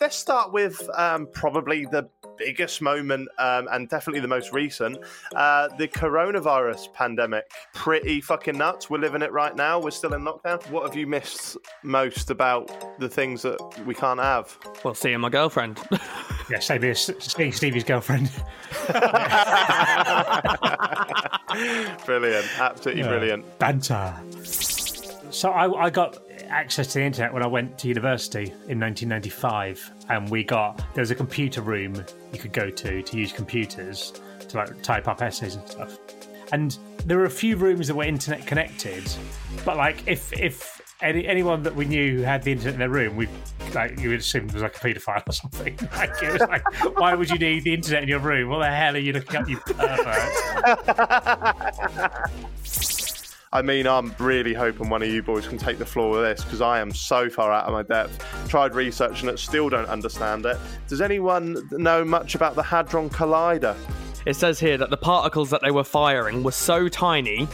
Let's start with um, probably the biggest moment um, and definitely the most recent uh, the coronavirus pandemic. Pretty fucking nuts. We're living it right now. We're still in lockdown. What have you missed most about the things that we can't have? Well, seeing my girlfriend. Yeah, same here. Seeing Stevie's girlfriend. brilliant. Absolutely Yeah. brilliant. Banter. So I, I got access to the internet when I went to university in 1995, and we got there was a computer room you could go to to use computers to like type up essays and stuff. And there were a few rooms that were internet connected, but like if if any, anyone that we knew who had the internet in their room, we like you would assume it was like a paedophile or something. Like it was like, why would you need the internet in your room? What the hell are you looking up, you pervert? I mean, I'm really hoping one of you boys can take the floor with this because I am so far out of my depth. Tried researching it, still don't understand it. Does anyone know much about the Hadron Collider? It says here that the particles that they were firing were so tiny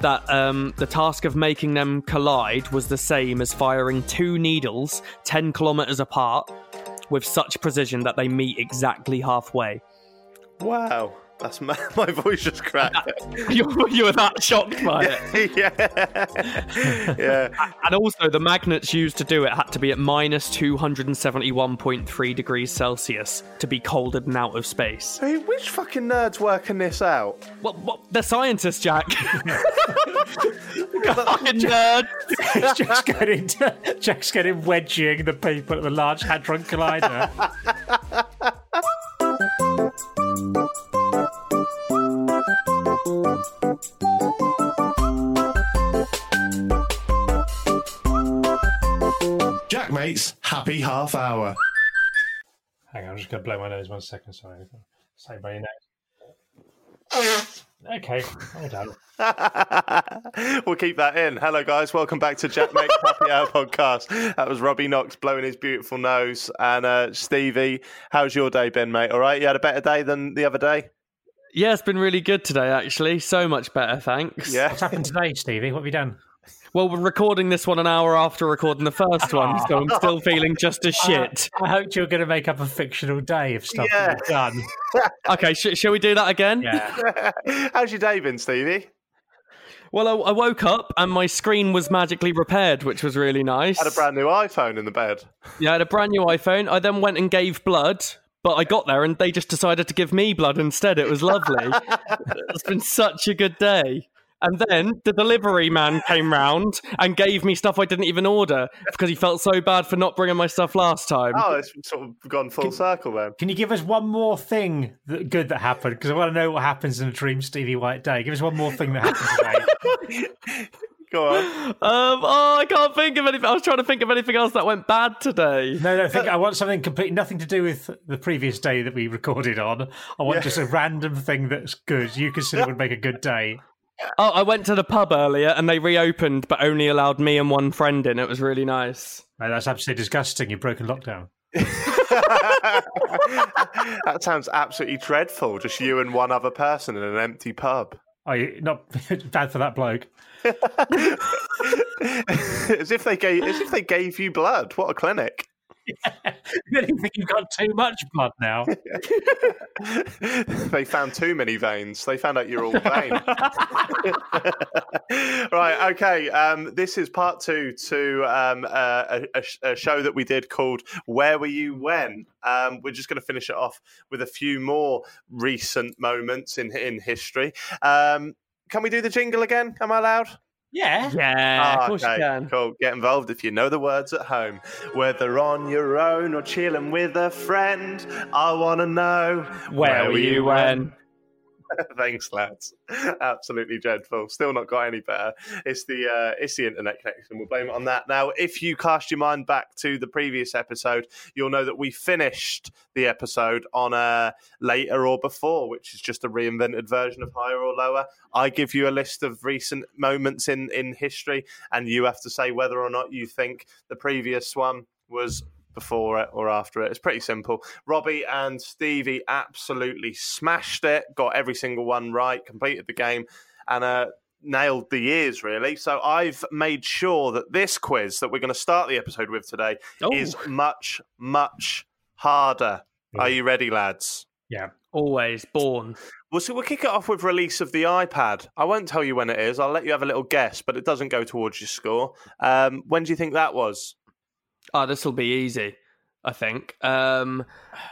that um, the task of making them collide was the same as firing two needles 10 kilometers apart with such precision that they meet exactly halfway. Wow, that's my, my voice just cracked. you, you were that shocked by it. yeah, yeah. And also, the magnets used to do it had to be at minus 271.3 degrees Celsius to be colded and out of space. Hey, which fucking nerds working this out? What? What? The scientists, Jack. Fucking nerd. Jack's getting Jack's getting wedging the people at the Large Hadron Collider. Mate's Happy Half Hour. Hang on, I'm just going to blow my nose one second. Sorry, say by your nose. Okay, well done. we'll keep that in. Hello, guys. Welcome back to Jack Mates Happy Hour podcast. That was Robbie Knox blowing his beautiful nose. And uh, Stevie, how's your day been, mate? All right? You had a better day than the other day? Yeah, it's been really good today, actually. So much better, thanks. Yeah. What's happened today, Stevie? What have you done? Well, we're recording this one an hour after recording the first one, so I'm still feeling just as shit. I hoped you were going to make up a fictional day of stuff Yeah. that you've done. Okay, sh- shall we do that again? Yeah. how's your day been, Stevie? Well, I-, I woke up and my screen was magically repaired, which was really nice. I had a brand new iPhone in the bed. Yeah, I had a brand new iPhone. I then went and gave blood, but I got there and they just decided to give me blood instead. It was lovely. it's been such a good day. And then the delivery man came round and gave me stuff I didn't even order because he felt so bad for not bringing my stuff last time. Oh, it's sort of gone full circle then. Can you give us one more thing that, good that happened? Because I want to know what happens in a Dream Stevie White day. Give us one more thing that happened today. Go on. Um, oh, I can't think of anything. I was trying to think of anything else that went bad today. No, no, think, I want something completely nothing to do with the previous day that we recorded on. I want Yeah. just a random thing that's good. You consider would make a good day. Oh, I went to the pub earlier and they reopened, but only allowed me and one friend in. It was really nice. Mate, that's absolutely disgusting. You've broken lockdown. that sounds absolutely dreadful. Just you and one other person in an empty pub. Oh, you not bad for that bloke. as if they gave, as if they gave you blood. What a clinic! you think you've got too much blood now. they found too many veins. They found out you're all vein. right. Okay. Um, this is part two to um, a, a, a, show that we did called "Where Were You When." Um, we're just going to finish it off with a few more recent moments in in history. Um, can we do the jingle again? Am I allowed? Yeah. Yeah, oh, of ah, course okay, you can. Cool. Get involved if you know the words at home. Whether on your own or chilling with a friend, I want to know where, where were you when? Thanks, lads. Absolutely dreadful. Still not got any better. It's the uh, it's the internet connection. We'll blame it on that. Now, if you cast your mind back to the previous episode, you'll know that we finished the episode on a later or before, which is just a reinvented version of higher or lower. I give you a list of recent moments in in history, and you have to say whether or not you think the previous one was before it or after it. It's pretty simple. Robbie and Stevie absolutely smashed it, got every single one right, completed the game, and uh, nailed the years really. So I've made sure that this quiz that we're going to start the episode with today oh. is much, much harder. Yeah. Are you ready, lads? Yeah. Always born. Well, so we'll kick it off with release of the iPad. I won't tell you when it is. I'll let you have a little guess, but it doesn't go towards your score. Um, when do you think that was? Oh, this will be easy. I think. Um,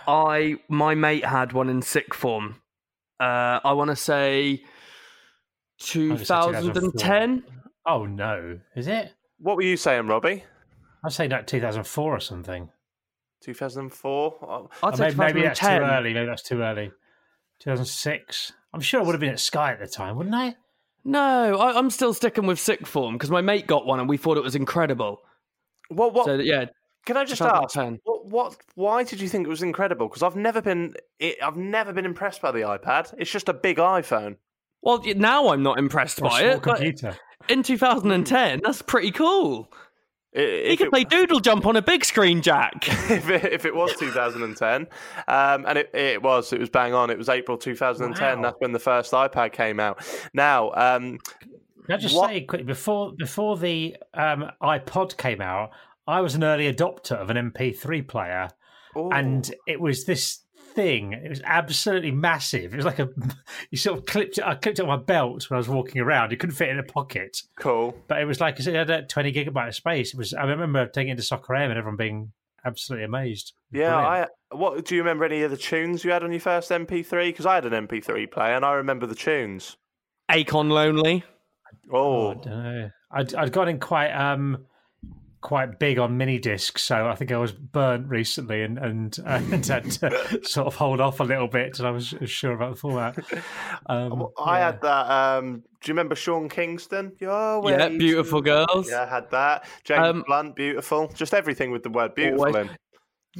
I my mate had one in sixth form. Uh, I want to say 2010. Oh no, is it? What were you saying, Robbie? I'd say like 2004 or something. 2004. I'd say maybe, maybe that's too early. Maybe that's too early. 2006. I'm sure it would have been at Sky at the time, wouldn't I? No, I, am still sticking with sixth form because my mate got one and we thought it was incredible. What? What? So, yeah. Can I just ask? What, what? Why did you think it was incredible? Because I've never been. I've never been impressed by the iPad. It's just a big iPhone. Well, now I'm not impressed or by it. Computer. in 2010, that's pretty cool. If he could it, play Doodle Jump on a big screen, Jack. if, it, if it was 2010, um, and it, it, was, it was bang on. It was April 2010. Wow. That's when the first iPad came out. Now, um, can I just what? say quickly before before the um, iPod came out, I was an early adopter of an MP3 player, Ooh. and it was this thing. It was absolutely massive. It was like a you sort of clipped it. I clipped it on my belt when I was walking around. It couldn't fit in a pocket. Cool, but it was like it had a twenty gigabyte of space. It was. I remember taking it to Soccer AM and everyone being absolutely amazed. Yeah, Brilliant. I. What do you remember? Any of the tunes you had on your first MP3? Because I had an MP3 player and I remember the tunes. Akon Lonely. Oh, oh I don't know. I'd, I'd got in quite um quite big on mini discs, so I think I was burnt recently and and, uh, and had to sort of hold off a little bit, and I was sure about the format. Um, I yeah. had that. Um, do you remember Sean Kingston? Oh, yeah, beautiful girls. Yeah, I had that. James um, Blunt, beautiful. Just everything with the word beautiful always. in.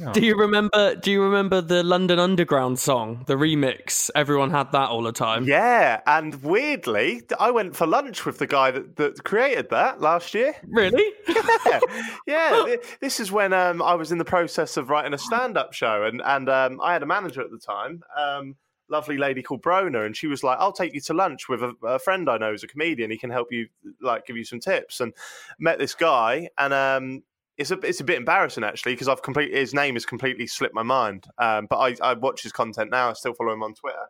Oh. Do you remember? Do you remember the London Underground song, the remix? Everyone had that all the time. Yeah, and weirdly, I went for lunch with the guy that, that created that last year. Really? yeah, yeah. this is when um, I was in the process of writing a stand-up show, and and um, I had a manager at the time. Um, lovely lady called Brona, and she was like, "I'll take you to lunch with a, a, friend I know who's a comedian. He can help you, like, give you some tips." And met this guy, and um, it's a it's a bit embarrassing actually because I've completely his name has completely slipped my mind. Um, but I, I watch his content now. I still follow him on Twitter,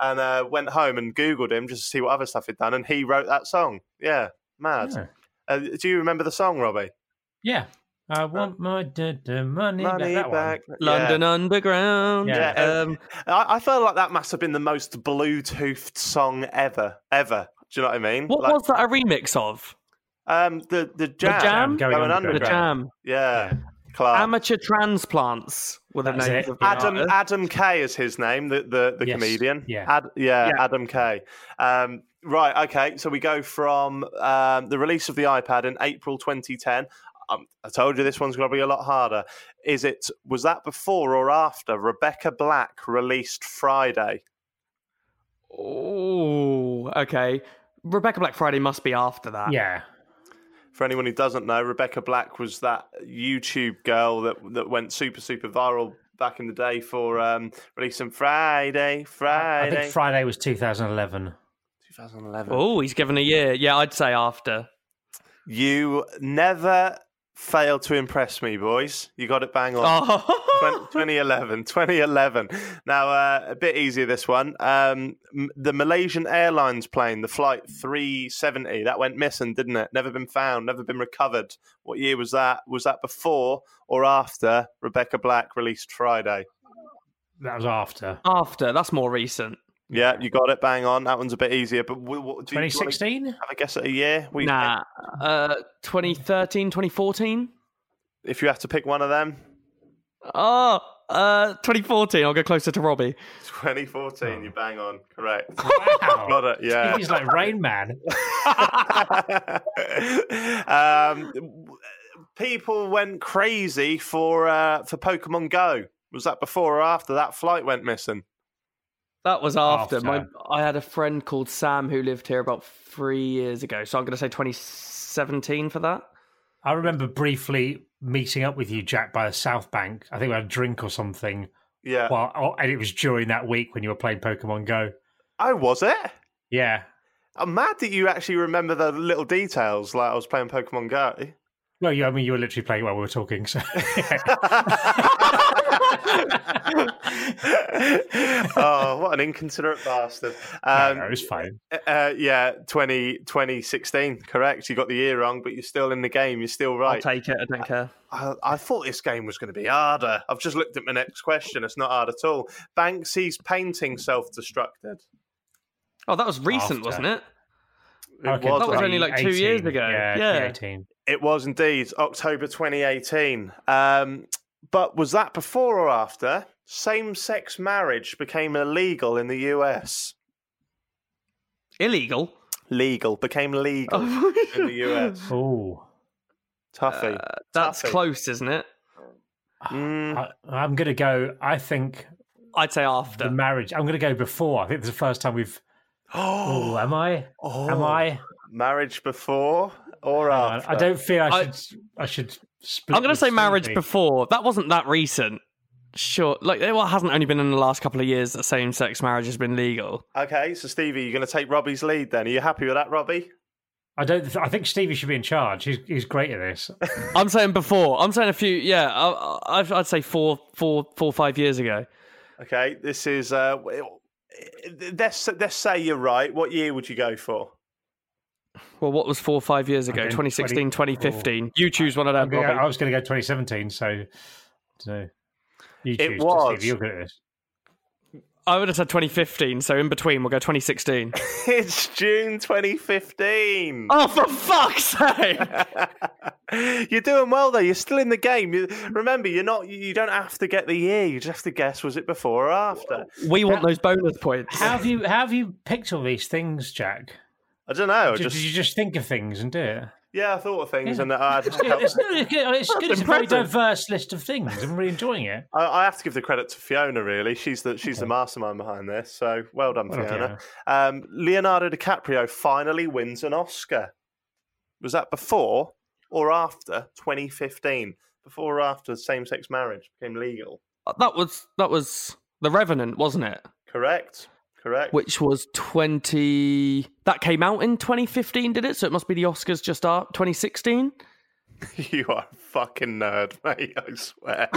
and uh, went home and googled him just to see what other stuff he'd done, and he wrote that song. Yeah, mad. Yeah. Uh, do you remember the song, Robbie? Yeah. I want my d- d- money, money back. back. London yeah. Underground. Yeah, um, I, I felt like that must have been the most Bluetoothed song ever, ever. Do you know what I mean? What like, was that a remix of? Um, the the jam, the jam? going, going under the jam. Yeah. Clark. Amateur transplants were the names of the Adam artist. Adam Kay is his name, the the, the yes. comedian. Yeah. Ad, yeah, yeah, Adam Kay. Um, right, okay. So we go from um, the release of the iPad in April 2010. Um, I told you this one's going to be a lot harder. Is it was that before or after Rebecca Black released Friday? Oh, okay. Rebecca Black Friday must be after that. Yeah. For anyone who doesn't know, Rebecca Black was that YouTube girl that that went super super viral back in the day for um, releasing Friday, Friday. I think Friday was 2011. 2011. Oh, he's given a year. Yeah, I'd say after. You never fail to impress me, boys. You got it bang on. Oh, 20, 2011, 2011. Now, uh, a bit easier this one. Um, the Malaysian Airlines plane, the flight 370, that went missing, didn't it? Never been found, never been recovered. What year was that? Was that before or after Rebecca Black released Friday? That was after. after. That's more recent. Yeah, you got it bang on. That one's a bit easier. But what, do you, you 2016? Have a guess at a year? What Nah, uh, 2013, 2014. If you have to pick one of them, Oh, uh, 2014. I'll go closer to Robbie. 2014, you bang on. Correct. Wow. got it, yeah. He's like Rain Man. um, people went crazy for uh, for Pokemon Go. Was that before or after that flight went missing? That was after. After. My, I had a friend called Sam who lived here about three years ago. So I'm going to say 2017 for that. I remember briefly meeting up with you, Jack, by the South Bank. I think we had a drink or something. Yeah. Well, and it was during that week when you were playing Pokemon Go. oh, was it? Yeah. I'm mad that you actually remember the little details. Like I was playing Pokemon Go. Well, yeah, I mean, you were literally playing while we were talking. So, oh, what an inconsiderate bastard! Um, no, it was fine. uh, yeah, 20, 2016, correct. You got the year wrong, but you're still in the game. You're still right. I'll take it. I don't care. I, I thought this game was going to be harder. I've just looked at my next question. It's not hard at all. Banksy's painting self-destructed. Oh, that was recent, After. wasn't it? It Okay, was, that was only like two years ago. Yeah, Yeah. it was indeed October 2018. Um, but was that before or after same-sex marriage became illegal in the US? Illegal. Legal became legal in the US. Oh, Tuffy. Uh, that's Tuffy. close, isn't it? Mm, I, I'm going to go. I think I'd say after. the after. marriage. I'm going to go before. I think this is the first time we've. Oh, am I? Am Oh. I? marriage before or after? I don't feel I I- should. I, should. Split I'm going to say marriage Stevie. before. That wasn't that recent. Sure. Like, it hasn't only been in the last couple of years that same sex marriage has been legal. Okay, so Stevie, you're going to take Robbie's lead then. Are you happy with that, Robbie? I don't. th- I think Stevie should be in charge. He's he's great at this. I'm saying before. I'm saying a few, yeah, I, I, I'd say four, four, four, five years ago. Okay, this is. Uh, let's let's say you're right. What year would you go for? Well, what was four or five years ago? Okay, 2016, 20 2015. You choose one of them, I'm gonna- Robbie. I was going to go 2017. So, I don't know. You It choose. was. You're good at this. I would have said 2015, so in between, we'll go 2016. it's June 2015. oh, for fuck's sake! you're doing well though. You're still in the game. You, remember, you're not. You don't have to get the year. You just have to guess was it before or after. We want those bonus points. How have you how have you picked all these things, Jack? I don't know. Did, Just did you just think of things and do it? yeah, I thought of things Yeah. and I had to. It's, no, it's good. It's, good. it's a very diverse list of things. I'm really enjoying it. I, I have to give the credit to Fiona. Really, she's the she's the mastermind behind this. So well done, Well done, Fiona. Um, Leonardo DiCaprio finally wins an Oscar. Was that before or after 2015? Before or after same-sex marriage became legal? That was that was The Revenant, wasn't it? Correct. Correct. Which was 20. That came out in 2015, did it? So it must be the Oscars just after 2016. You are a fucking nerd, mate. I swear.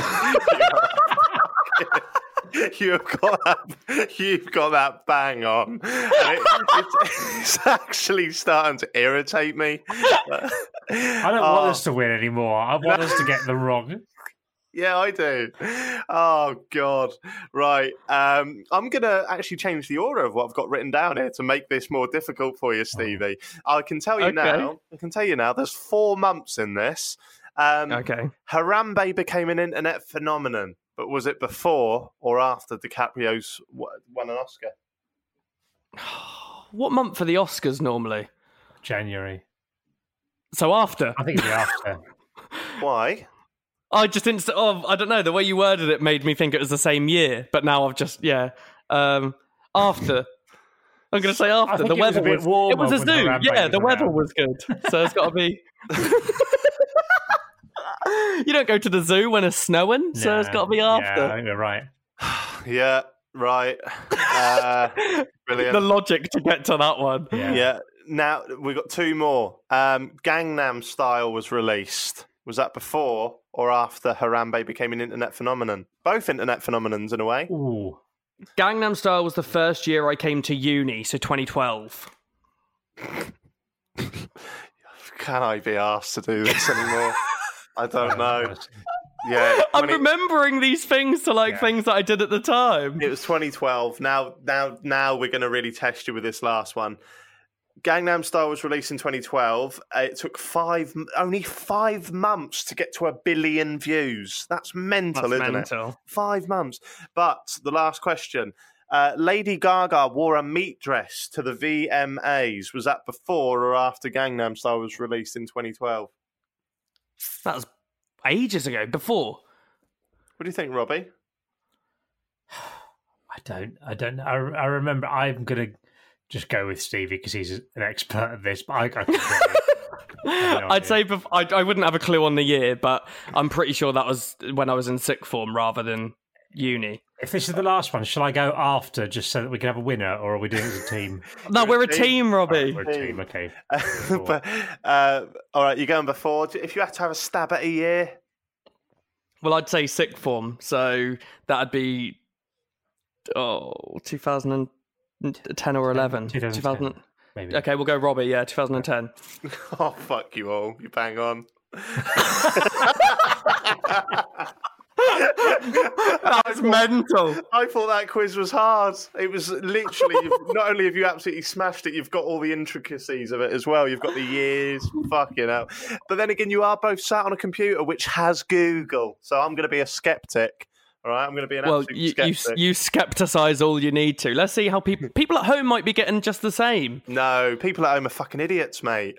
You've got that. You've got that bang on. And it, it's, it's actually starting to irritate me. I don't Oh. want us to win anymore. I want us to get them wrong. Yeah, I do. Oh God! Right, um, I'm gonna actually change the order of what I've got written down here to make this more difficult for you, Stevie. I can tell you Okay. now. I can tell you now. There's four months in this. Um, Okay. Harambe became an internet phenomenon, but was it before or after DiCaprio's won an Oscar? What month for the Oscars normally? January. So after. I think it'll be after. Why? I just inst- oh, I don't know. The way you worded it made me think it was the same year, but now I've just yeah. Um, after I'm going to say after think the it was weather a bit was. warmer It was a zoo. Yeah, was the weather was good, so it's got to be. you don't go to the zoo when it's snowing, so it's got to be Yeah, I after. think you're right. Yeah, right. Uh, brilliant. the logic to get to that one. Yeah. Yeah. Now we've got two more. Um, Gangnam Style was released. Was that before or after Harambe became an internet phenomenon? Both internet phenomenons in a way. Ooh. Gangnam Style was the first year I came to uni, so 2012. Can I be asked to do this anymore? I don't know. Yeah, I'm remembering these things to like Yeah. things that I did at the time. it was 2012. Now, now, now we're going to really test you with this last one. Gangnam Style was released in 2012. Uh, It took five, only five months to get to a billion views. That's mental, That's isn't it? Five months. But the last question. Uh, Lady Gaga wore a meat dress to the VMAs. Was that before or after Gangnam Style was released in 2012? That was ages ago. Before. What do you think, Robbie? I don't. I don't. I, I remember. I'm gonna just go with Stevie because he's an expert at this. But I, I could go with- I have no I'd say bef- I, I wouldn't have a clue on the year, but I'm pretty sure that was when I was in sixth form rather than uni. if this is the last one, shall I go after just so that we can have a winner, or are we doing it as a team? No, we're a team. team, Robbie. We're a team. Okay. but, uh, all right, you're going before. If you had to have a stab at a year, Well, I'd say sixth form, so that'd be oh 2010 or 11. 2010. 2000 Maybe. Okay, we'll go Robbie. Yeah, 2010. oh fuck you all, you bang on. That's mental. I thought that quiz was hard. It was literally not only have you absolutely smashed it, you've got all the intricacies of it as well. You've got the years, fucking hell. But then again, you are both sat on a computer which has Google, so I'm going to be a skeptic. All right, I'm going to be an Well, absolute you, you you skepticize all you need to. Let's see how people people at home might be getting just the same. no, people at home are fucking idiots, mate.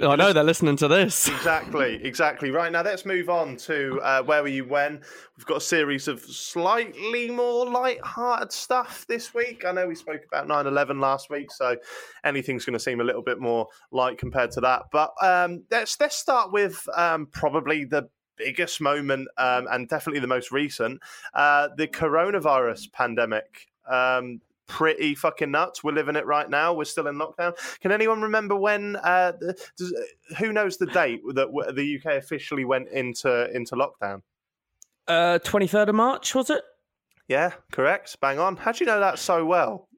I know they're listening to this. Exactly, exactly. Right now, let's move on to uh, where were you when? We've got a series of slightly more light-hearted stuff this week. I know we spoke about 9/11 last week, so anything's going to seem a little bit more light compared to that. But um, let's let's start with um, probably the biggest moment um, and definitely the most recent, uh, the coronavirus pandemic. Um, pretty fucking nuts. We're living it right now. We're still in lockdown. Can anyone remember when? Uh, does, who knows the date that the UK officially went into into lockdown? Uh, 23rd of March was it? Yeah, correct. Bang on. How do you know that so well?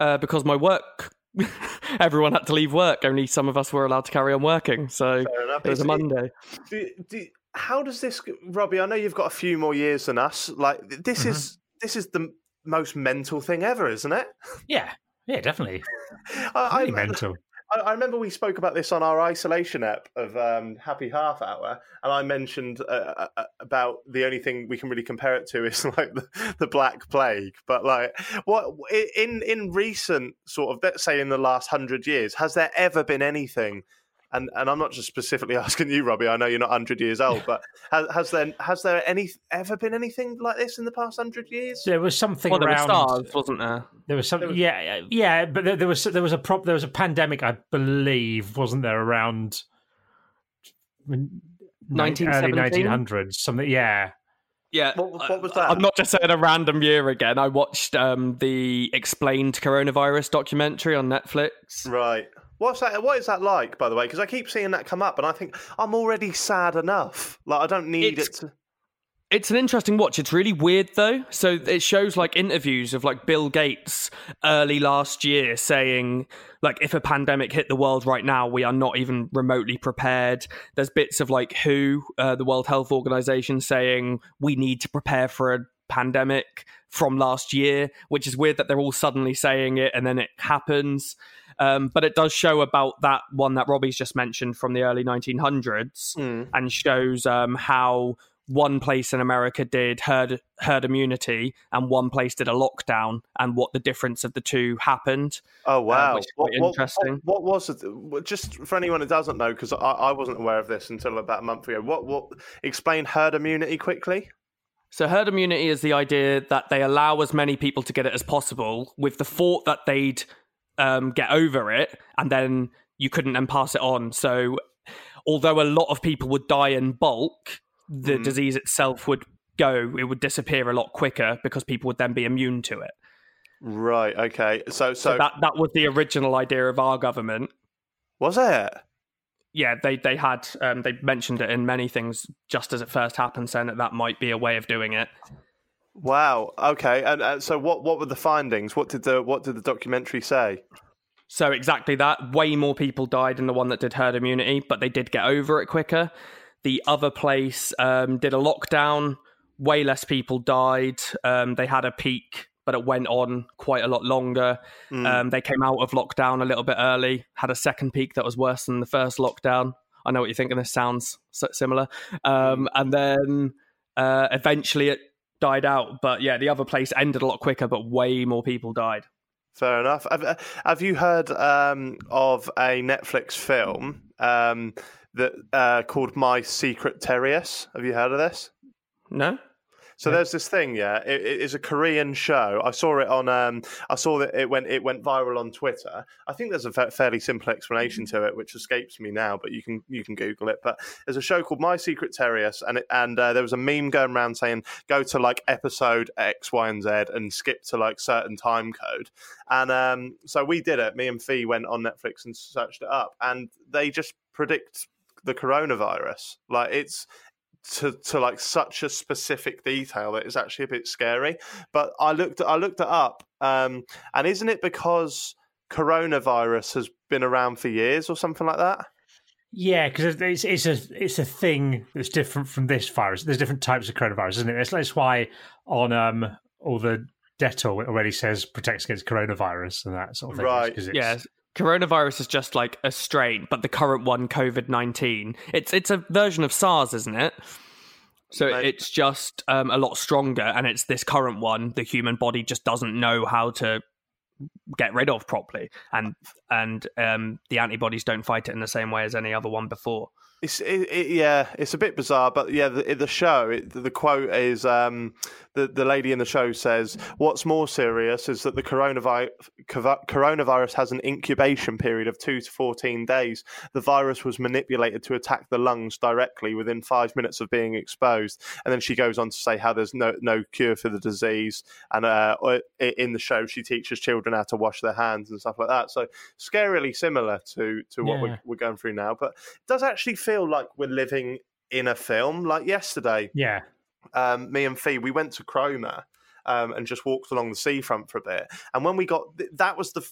Uh, because my work, everyone had to leave work. Only some of us were allowed to carry on working. So it was a Monday. Do, do, how does this, Robbie? I know you've got a few more years than us. Like this is this is the most mental thing ever, isn't it? Yeah. Yeah. Definitely. I, Really I, mental. I, I remember we spoke about this on our isolation app of um, Happy Half Hour, and I mentioned uh, uh, about the only thing we can really compare it to is like the, the Black Plague. But like, what in in recent sort of let's say in the last hundred years, has there ever been anything? And and I'm not just specifically asking you, Robbie. I know you're not hundred years old, but has, has there has there any ever been anything like this in the past hundred years? There was something Well, there were around. stars, wasn't there? There was some, There was- yeah, yeah, but there, there was there was a prop, there was a pandemic, I believe, wasn't there around nin- early nineteen hundreds? Something, yeah. Yeah. What, what was I- that? I'm not just saying a random year again. I watched um, the explained coronavirus documentary on Netflix. Right. What's that? What is that like, by the way? Because I keep seeing that come up, and I think I'm already sad enough. Like I don't need It's- it to. It's an interesting watch. It's really weird though. So it shows like interviews of like Bill Gates early last year saying like if a pandemic hit the world right now, we are not even remotely prepared. There's bits of like WHO, uh, the World Health Organization, saying we need to prepare for a pandemic from last year, which is weird that they're all suddenly saying it and then it happens. Um, but it does show about that one that Robbie's just mentioned from the early 1900s Hmm. and shows um, how one place in America did herd herd immunity and one place did a lockdown and what the difference of the two happened. Oh wow! which is quite interesting. What, was it? Just for anyone who doesn't know, because I, I wasn't aware of this until about a month ago. What? What? Explain herd immunity quickly. So herd immunity is the idea that they allow as many people to get it as possible, with the thought that they'd um, get over it, and then you couldn't then pass it on. So although a lot of people would die in bulk, the Mhm. disease itself would go. It would disappear a lot quicker because people would then be immune to it. Right. Okay. So, so, So that that was the original idea of our government. was it? Yeah, they they had um, they mentioned it in many things just as it first happened, saying that that might be a way of doing it. Wow. Okay. And, and so, what what were the findings? What did the what did the documentary say? So exactly that. Way more people died in the one that did herd immunity, but they did get over it quicker. The other place um, did a lockdown. Way less people died. Um, they had a peak, but it went on quite a lot longer. Mm. Um, they came out of lockdown a little bit early. Had a second peak that was worse than the first lockdown. I know what you're thinking. This sounds similar. Um, and then uh, eventually it died out. But yeah, the other place ended a lot quicker, but way more people died. Fair enough. Have, have you heard um, of a Netflix film um, that uh, called My Secret Terrius? Have you heard of this? No. So there's this thing, yeah. It, it is a Korean show. I saw it on. Um, I saw that it went. It went viral on Twitter. I think there's a fa- fairly simple explanation to it, which escapes me now. But you can you can Google it. But there's a show called My Secret Terrius, and it, and uh, there was a meme going around saying go to like episode X, Y, and Z, and skip to like certain time code. And um, so we did it. Me and Fee went on Netflix and searched it up, and they just predict the coronavirus. Like it's to to like such a specific detail that is actually a bit scary. But I looked I looked it up, um, and isn't it because coronavirus has been around for years or something like that? Yeah, because it's it's a it's a thing that's different from this virus. There's different types of coronavirus, isn't it? That's, that's why on um all the Dettol it already says protects against coronavirus and that sort of thing. Right. 'cause it's- Yeah, coronavirus is just like a strain, but the current one, COVID nineteen, it's it's a version of SARS, isn't it? So Right. it's just um, a lot stronger, and it's this current one. The human body just doesn't know how to get rid of properly, and and um, the antibodies don't fight it in the same way as any other one before. It's it, it, yeah, it's a bit bizarre, but yeah, the, the show it, the quote is um, the the lady in the show says, "What's more serious is that the coronavirus coronavirus has an incubation period of two to fourteen days. The virus was manipulated to attack the lungs directly within five minutes of being exposed." And then she goes on to say how there's no no cure for the disease, and uh, in the show she teaches children how to wash their hands and stuff like that. So scarily similar to to what Yeah. we're, we're going through now, but it does actually feel like we're living in a film. Like yesterday, yeah, um, me and Fee, we went to Cromer um, and just walked along the seafront for a bit. And when we got, that was the.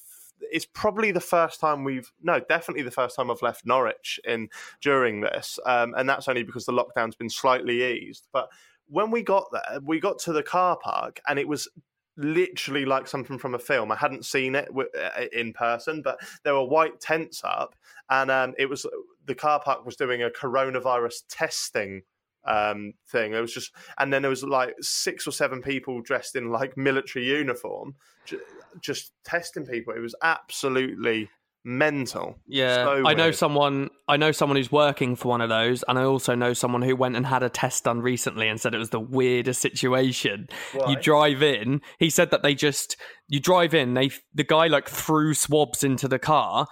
It's probably the first time we've no, definitely the first time I've left Norwich in during this, um, and that's only because the lockdown's been slightly eased. But when we got there, we got to the car park, and it was literally like something from a film. I hadn't seen it w- uh, in person, but there were white tents up, and um, it was the car park was doing a coronavirus testing um thing it was just and then there was like six or seven people dressed in like military uniform ju- just testing people it was absolutely mental Yeah, So I know weird. someone. I know someone who's working for one of those, and I also know someone who went and had a test done recently and said it was the weirdest situation. Why? You drive in. He said that they just you drive in. They the guy like threw swabs into the car,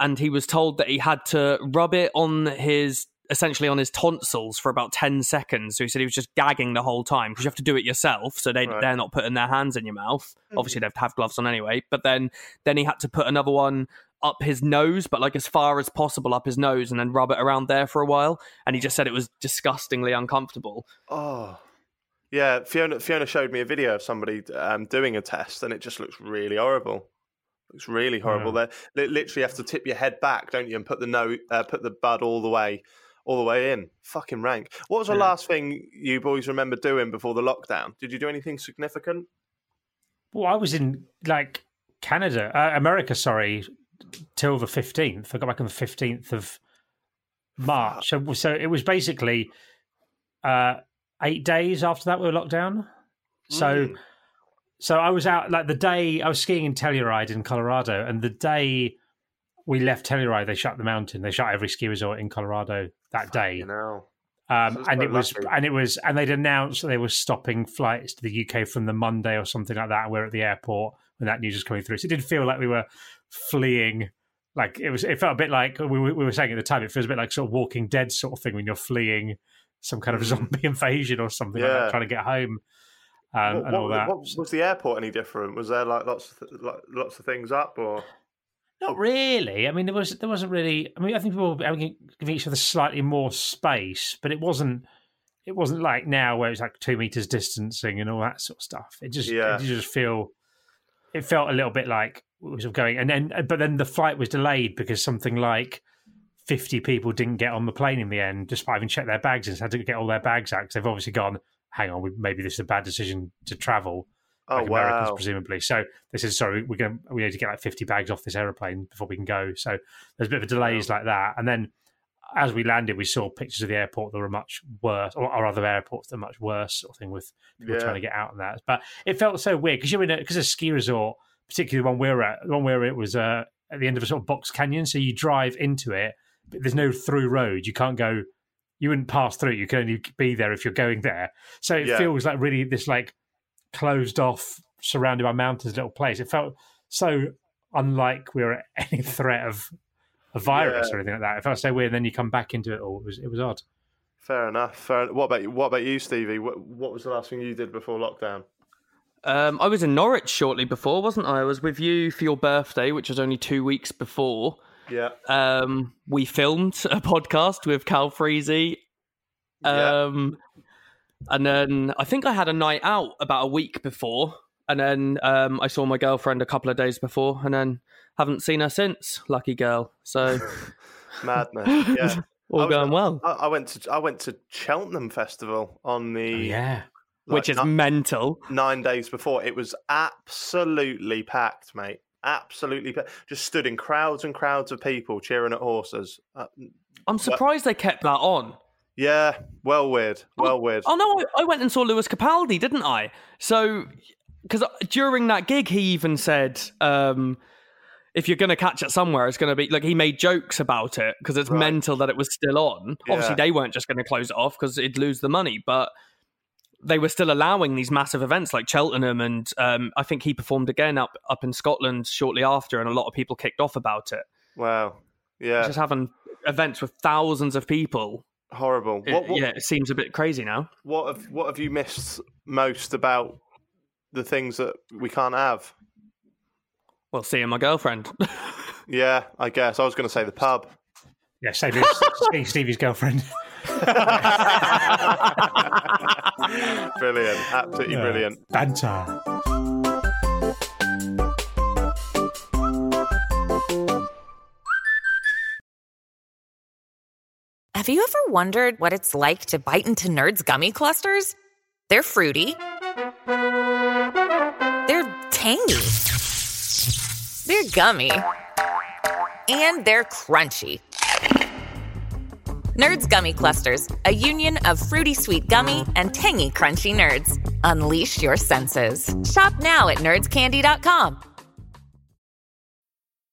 and he was told that he had to rub it on his essentially on his tonsils for about 10 seconds. So he said he was just gagging the whole time because you have to do it yourself so they, Right. Mm-hmm. they're not putting their hands in your mouth. Obviously they have to have gloves on anyway. But then then he had to put another one up his nose but like as far as possible up his nose and then rub it around there for a while. And he just said it was disgustingly uncomfortable. Oh. Yeah fiona fiona showed me a video of somebody um, doing a test and it just looks really horrible looks really horrible Yeah. they li- literally have to tip your head back don't you and put the no uh, put the bud all the way all the way in fucking rank what was the Yeah. last thing you boys remember doing before the lockdown did you do anything significant Well, I was in like Canada, uh, America, sorry, till the fifteenth. I got back on the fifteenth of March. So, so it was basically uh, eight days after that we were locked down. So, Mm. So I was out like the day I was skiing in Telluride in Colorado, and the day we left Telluride, they shut the mountain. They shut every ski resort in Colorado that day. you know Um, and it was, lucky. and it was, and they'd announced that they were stopping flights to the UK from the Monday or something like that. And we're at the airport when that news was coming through. So it did feel like we were fleeing. Like it was, it felt a bit like we were, we were saying at the time. It feels a bit like sort of Walking Dead sort of thing when you're fleeing some kind of zombie invasion or something like Mm. That, trying to get home um, What- and all what- that. what- was the airport any different? Was there like lots of th- lots of things up or? Not really. I mean, there was there wasn't really. I mean, I think people were giving each other slightly more space, but it wasn't. It wasn't like now where it's like two meters distancing and all that sort of stuff. It just, Yeah. it just feel. It felt a little bit like it was going, and then but then the flight was delayed because something like fifty people didn't get on the plane in the end, despite having checked their bags and had to get all their bags out because they've obviously gone. Hang on, we, maybe this is a bad decision to travel Oh like Americans wow! presumably. So they said, sorry, we're going we need to get like fifty bags off this aeroplane before we can go. So there's a bit of delays like that. And then as we landed, we saw pictures of the airport that were much worse, or, or other airports that were much worse, sort of thing with people Yeah. trying to get out of that. But it felt so weird because you're in a because a ski resort, particularly the one we're at, the one where it was uh, at the end of a sort of box canyon. So you drive into it, but there's no through road. You can't go. You wouldn't pass through. it. You can only be there if you're going there. So it Yeah. feels like really this like closed off, surrounded by mountains little place. It felt so unlike we were at any threat of a virus Yeah. or anything like that. It felt so weird. And then you come back into it all. It was it was odd. Fair enough. Fair. What about you? What about you, Stevie? What, what was the last thing you did before lockdown? Um, I was in Norwich shortly before, wasn't I? I was with you for your birthday, which was only two weeks before. Yeah. Um, we filmed a podcast with Calfreezy. Yeah. Um, and then I think I had a night out about a week before. And then um, I saw my girlfriend a couple of days before, and then haven't seen her since. Lucky girl. So Madness. Yeah. all was- going well, I, I went to I went to Cheltenham Festival on the Oh, yeah. like, which is ni- mental. nine days before. It was absolutely packed, mate. Absolutely, just stood in crowds and crowds of people cheering at horses. Uh, I'm surprised they kept that on. yeah, well weird, well weird. Oh no, I, I went and saw Lewis Capaldi, didn't I? So, because during that gig, he even said, um, "If you're going to catch it somewhere, it's going to be like." He made jokes about it because it's Right. mental that it was still on. Obviously, they weren't just going to close it off because it'd lose the money, but they were still allowing these massive events like Cheltenham, and um, I think he performed again up up in Scotland shortly after, and a lot of people kicked off about it. Wow, yeah, Just having events with thousands of people, horrible. it- What, what, yeah, it seems a bit crazy now. what have what have you missed most about the things that we can't have? Well, seeing my girlfriend. Yeah, I guess I was going to say the pub. Yeah, Stevie's, seeing Stevie's girlfriend. brilliant, absolutely Yeah. brilliant. Banter. Have you ever wondered what it's like to bite into Nerds gummy clusters? They're fruity. They're tangy. They're gummy. And they're crunchy. Nerds gummy clusters, a union of fruity sweet gummy and tangy crunchy nerds. Unleash your senses. Shop now at nerdscandy.com.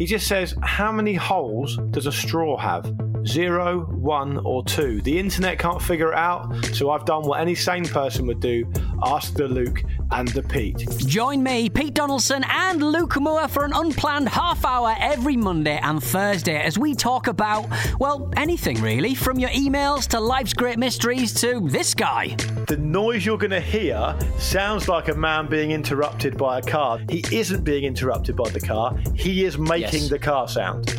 He just says, How many holes does a straw have? Zero, one, or two? The internet can't figure it out, so I've done what any sane person would do ask the Luke and the Pete. Join me, Pete Donaldson, and Luke Moore for an unplanned half hour every Monday and Thursday as we talk about, well, anything really, from your emails to life's great mysteries to this guy. The noise you're going to hear sounds like a man being interrupted by a car. He isn't being interrupted by the car, he is making Yes. the car sound.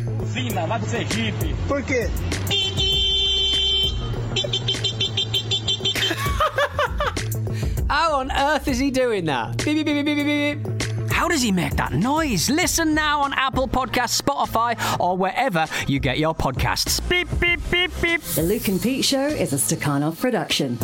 How on earth is he doing that? Beep, beep, beep, beep, beep, beep, beep. How does he make that noise? Listen now on Apple Podcasts, Spotify, or wherever you get your podcasts. Beep, beep, beep, beep. The Luke and Pete Show is a Stakhanov production.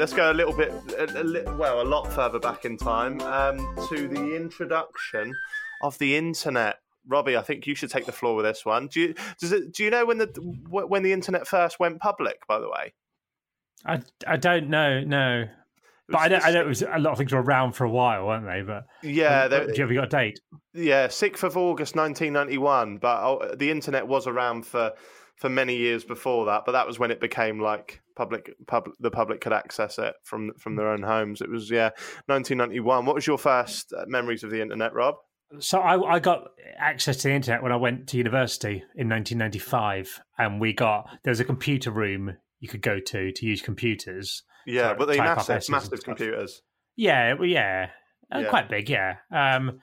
Let's go a little bit, a, a li- well, a lot further back in time um, to the introduction of the internet. Robbie, I think you should take the floor with this one. Do you does it? Do you know when the when the internet first went public? By the way, I, I don't know, no. But I know, I know it was a lot of things were around for a while, weren't they? But Yeah, But they- do you ever got a date? Yeah, sixth of August, nineteen ninety one. But uh, the internet was around for for many years before that. But that was when it became like public, public. The public could access it from from their own homes. It was yeah, nineteen ninety one. What was your first uh, memories of the internet, Rob? So I, I got access to the internet when I went to university in 1995, and we got there was a computer room you could go to to use computers. Yeah, but they massive, massive computers. Yeah, well, yeah, Uh, Yeah. quite big. Yeah. Um,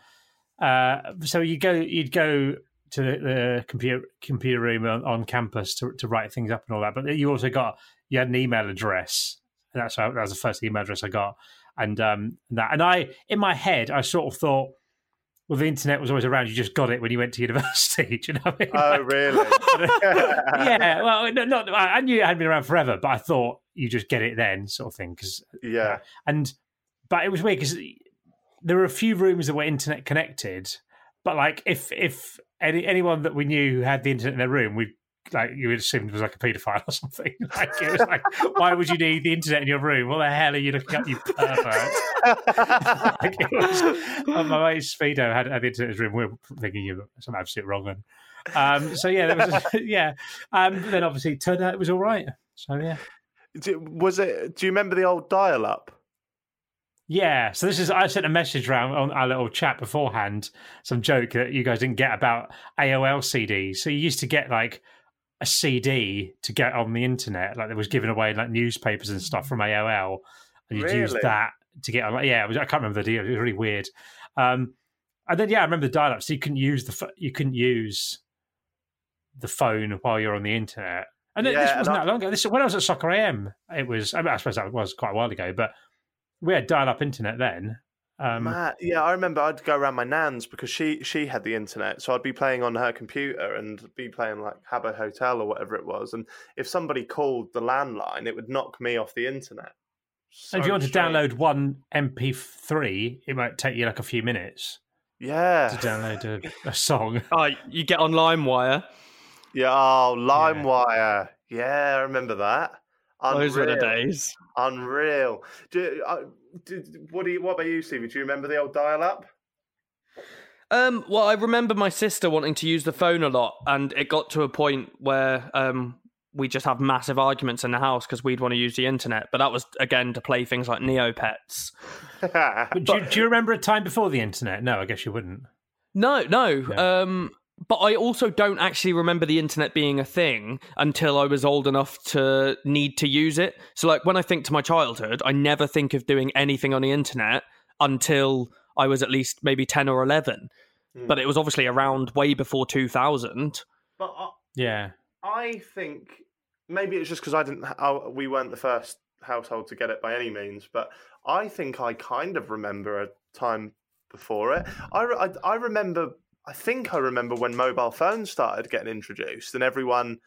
uh, so you go, you'd go to the, the computer computer room on, on campus to to write things up and all that. But you also got you had an email address. That's how, that was the first email address I got, and um, that and I in my head I sort of thought. Well, the internet was always around. You just got it when you went to university. Do you know what I mean? Oh, Like- really? yeah. Well, no, not. I I knew it had been around forever, but I thought you just get it then, sort of thing. Because Yeah. and but it was weird because there were a few rooms that were internet connected, but like if if any anyone that we knew who had the internet in their room, we like you would assume it was like a paedophile or something. Like it was like, why would you need the internet in your room? What the hell are you looking up, you pervert? like it was, my mate Speedo had, had the internet in his room. We were thinking you were some absolute wrong one. Um, so yeah, there was yeah. Um, then obviously turned out it was all right. So yeah. Was it? Do you remember the old dial-up? Yeah, so this is I sent a message around on our little chat beforehand, some joke that you guys didn't get about AOL CDs. So you used to get like a CD to get on the internet, like there was given away like newspapers and stuff from AOL, and you'd use that to get on. Like, yeah, it was, I can't remember the deal. It was really weird. Um, and then yeah, I remember the dial-up. So you couldn't use the you couldn't use the phone while you're on the internet. And Yeah, this wasn't I- that long ago. This when I was at Soccer AM. It was. I, mean, I suppose that was quite a while ago, but we had dial-up internet then. Um, Matt, yeah, I remember I'd go around my nan's because she she had the internet, so I'd be playing on her computer and be playing like Habbo Hotel or whatever it was. And if somebody called the landline, it would knock me off the internet. and if you want to strange. download one MP3, it might take you like a few minutes yeah, to download a, a song. Oh, you get on LimeWire. yeah, oh, LimeWire, yeah, I remember that. Those were the days. Unreal. Do, uh, did, what do you? What about you, Stevie? Do you remember the old dial-up? Um, well, I remember my sister wanting to use the phone a lot, and it got to a point where um, we just have massive arguments in the house because we'd want to use the internet. But that was again to play things like Neopets. But do, you, do you remember a time before the internet? No, I guess you wouldn't. No, no. Yeah. Um, but I also don't actually remember the internet being a thing until I was old enough to need to use it. So, like, when I think to my childhood, I never think of doing anything on the internet until I was at least maybe 10 or 11. Hmm. But it was obviously around way before 2000. But I, Yeah. I think maybe it's just because I didn't. I, we weren't the first household to get it by any means, but I think I kind of remember a time before it. I, I, I remember. I think I remember when mobile phones started getting introduced, and everyone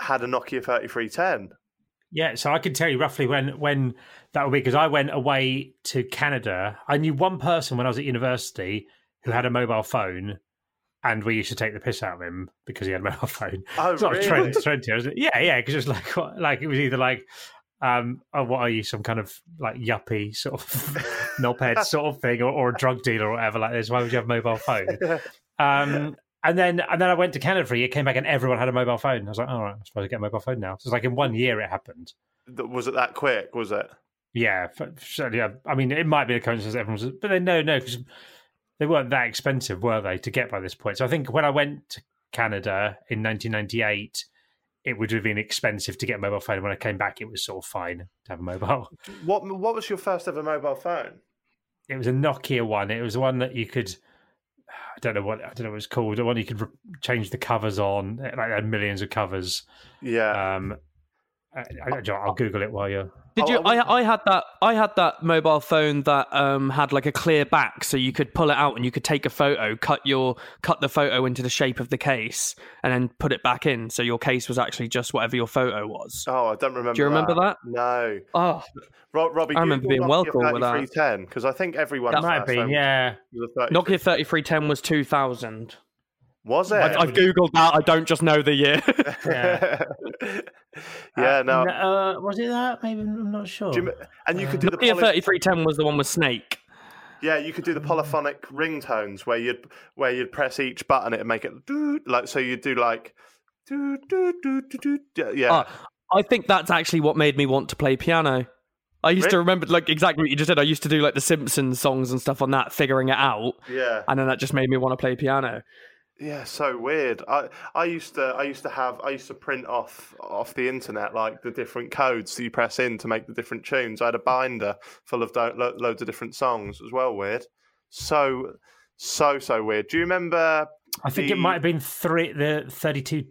had a Nokia thirty three ten. Yeah, so I can tell you roughly when when that would be because I went away to Canada. I knew one person when I was at university who had a mobile phone, and we used to take the piss out of him because he had a mobile phone. Oh, It's not really? trend, trend here, isn't it? Yeah, yeah, because it was like like it was either like, um, oh, what are you, some kind of like yuppie sort of knobhead sort of thing, or, or a drug dealer or whatever like this? Why would you have a mobile phone? Um, and then and then I went to Canada for a year, came back, and everyone had a mobile phone. I was like, all right, I'm supposed to get a mobile phone now. So it's like in one year it happened. Was it that quick? Was it? Yeah, certainly. Yeah. I mean, it might be a coincidence. that Everyone's, but then no, no, because they weren't that expensive, were they, to get by this point? So I think when I went to Canada in 1998, it would have been expensive to get a mobile phone. When I came back, it was sort of fine to have a mobile. What What was your first ever mobile phone? It was a Nokia one. It was one that you could. I don't know what I don't know what it's called. The one you could re- change the covers on. Like had millions of covers. Yeah. Um, I, I, I'll Google it while you're. Did you? I, I had that. I had that mobile phone that um, had like a clear back, so you could pull it out and you could take a photo, cut your cut the photo into the shape of the case, and then put it back in, so your case was actually just whatever your photo was. Oh, I don't remember. Do you remember that? No. Oh, Ro- Robbie, I remember being well cool with that. 3310 because I think everyone That might have been, yeah. Nokia thirty three ten was two thousand. Was it? I've, I've googled that. I don't just know the year. Yeah. yeah, Uh, no. Uh, was it that? Maybe I'm not sure. You, and you could do the Nokia poly- thirty three ten was the one with Snake. yeah, you could do the polyphonic ringtones where you'd where you'd press each button it and make it doo, like so you'd do like doo, doo, doo, doo, doo, yeah. Oh, I think that's actually what made me want to play piano. I used to remember like exactly what you just said. I used to do like the Simpsons songs and stuff on that, figuring it out, yeah. and then that just made me want to play piano. Yeah, so weird. I I used to I used to have I used to print off off the internet like the different codes that you press in to make the different tunes. I had a binder full of do- lo- loads of different songs as well. Weird. So so so weird. Do you remember? I think the it might have been three, the 32,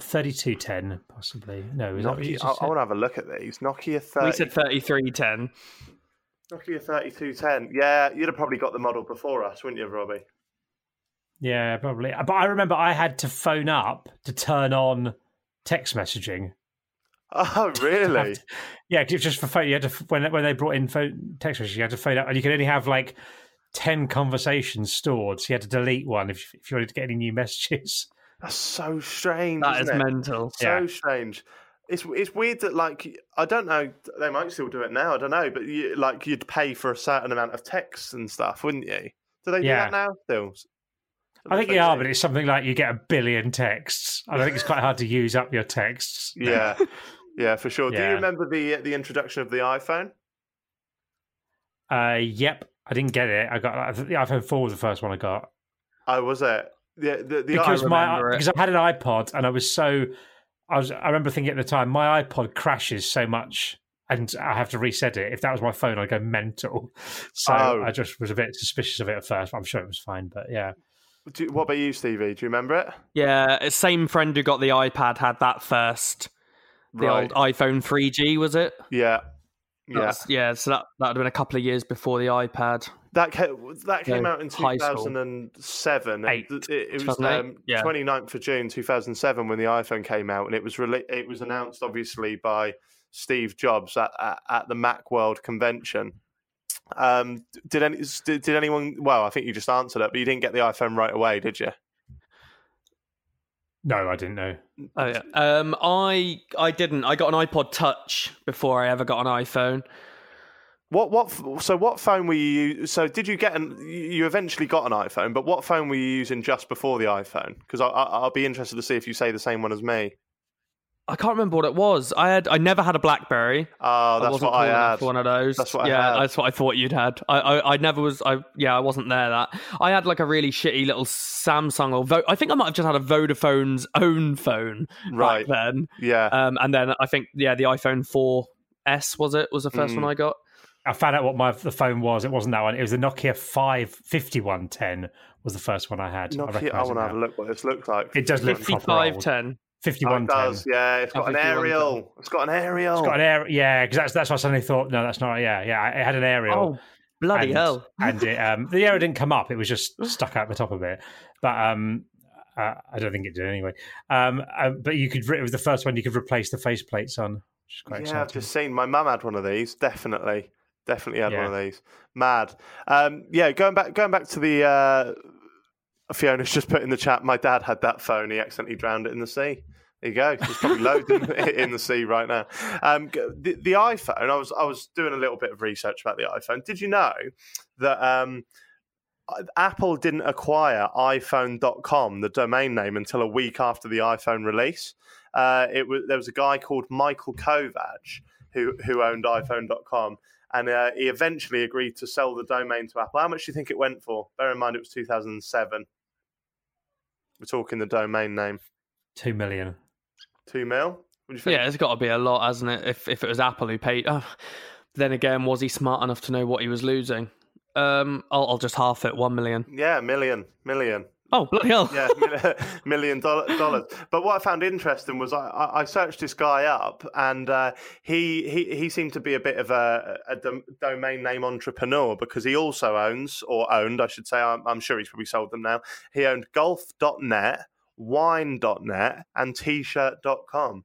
3210, possibly. No, is that what you Nokia, just I, I want to have a look at these. Nokia thirty. We said thirty three ten. Nokia thirty two ten. Yeah, you'd have probably got the model before us, wouldn't you, Robbie? Yeah, probably. Uh, but I remember I had to phone up to turn on text messaging. Oh, really? Yeah, 'cause it was just for phone. You had to when when they brought in phone text messaging, you had to phone up, and you could only have like ten conversations stored. So you had to delete one if if you wanted to get any new messages. That's so strange. That is isn't it? mental. So Yeah. strange. It's it's weird that like I don't know they might still do it now I don't know but you, like you'd pay for a certain amount of texts and stuff wouldn't you? Do they do Yeah. that now still? I think they are, but it's something like you get a billion texts. I think it's quite hard to use up your texts. yeah, yeah, for sure. Do you remember the the introduction of the iPhone? Uh, yep, I didn't get it. I got I the iPhone four was the first one I got. I was it? Yeah, the, the because iPhone- my because I had an iPod and I was so I was I remember thinking at the time my iPod crashes so much and I have to reset it. If that was my phone, I'd go mental. So Oh. I just was a bit suspicious of it at first. But I'm sure it was fine, but yeah. What about you, Stevie? Do you remember it? Yeah, same friend who got the iPad had that first. The Right. old iPhone 3G was it? Yeah, yeah. was- yeah. So that that would have been a couple of years before the iPad. That came, that came out in 2007. Eight. It, it, it was um, yeah. 29th of June 2007 when the iPhone came out, and it was rela- it was announced obviously by Steve Jobs at, at, at the MacWorld convention. Um, did any did, did anyone? Well, I think you just answered it, but you didn't get the iPhone right away, did you? No, I didn't know. Oh yeah. Um, I I didn't. I got an iPod Touch before I ever got an iPhone. What what? So what phone were you? So did you get an? You eventually got an iPhone, but what phone were you using just before the iPhone? Because I, I, I'll be interested to see if you say the same one as me. I can't remember what it was. I had. I never had a BlackBerry. Oh, I that's wasn't what I had. for one of those. That's what I yeah, had. that's what I thought you'd had. I, I, I never was. I yeah, I wasn't there. That I had like a really shitty little Samsung or Vo- I think I might have just had a Vodafone's own phone Right. back then. Yeah. Um, and then I think yeah, the iPhone 4S was it was the first Mm. one I got. I found out what my the phone was. It wasn't that one. It was the Nokia 5 5110 was the first one I had. I, Nokia, I, recognise it want to have a look what this looks like. It does look proper old. 5510. Oh, it does, yeah. It's got an aerial. It's got an aerial. It's got an air, yeah, because that's that's why I suddenly thought, no, that's not. Yeah, yeah, it had an aerial. Oh bloody and, hell! and it, um, the aerial didn't come up; it was just stuck out the top of it. But um, uh, I don't think it did anyway. Um, uh, but you could, it was the first one you could replace the faceplates on, which is quite yeah, exciting. I've just seen. My mum had one of these. Definitely, definitely had Yeah. one of these. Mad. Um, yeah, going back, going back to the. Uh, Fiona's just put in the chat. My dad had that phone. He accidentally drowned it in the sea. There you go. There's probably loads in, in the sea right now. Um, the, the iPhone. I was I was doing a little bit of research about the iPhone. Did you know that um, Apple didn't acquire iPhone.com, the domain name, until a week after the iPhone release? Uh, it was there was a guy called Michael Kovatch who who owned iPhone.com, and uh, he eventually agreed to sell the domain to Apple. How much do you think it went for? Bear in mind it was 2007. We're talking the domain name. Two million. Two mil. What do you think? Yeah, it's got to be a lot, hasn't it? If if it was Apple who paid. Oh, then again, was he smart enough to know what he was losing? Um, I'll, I'll just half it. One million. Yeah, million, million. Oh bloody hell! yeah, million dollar, dollars. But what I found interesting was I, I searched this guy up, and uh, he, he he seemed to be a bit of a, a dom- domain name entrepreneur because he also owns or owned, I should say, I'm, I'm sure he's probably sold them now. He owned golf.net, wine.net, and t-shirt.com,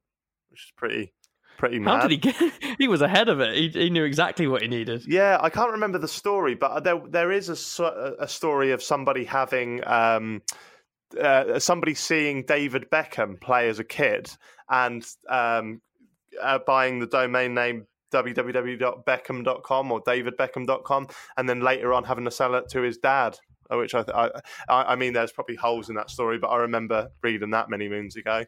which is pretty pretty mad. How did he get? He was ahead of it. He, he knew exactly what he needed. Yeah, I can't remember the story, but there there is a a story of somebody having um, uh, somebody seeing David Beckham play as a kid and um, uh, buying the domain name www.beckham.com or davidbeckham.com and then later on having to sell it to his dad uh, which I, I I mean there's probably holes in that story but I remember reading that many moons ago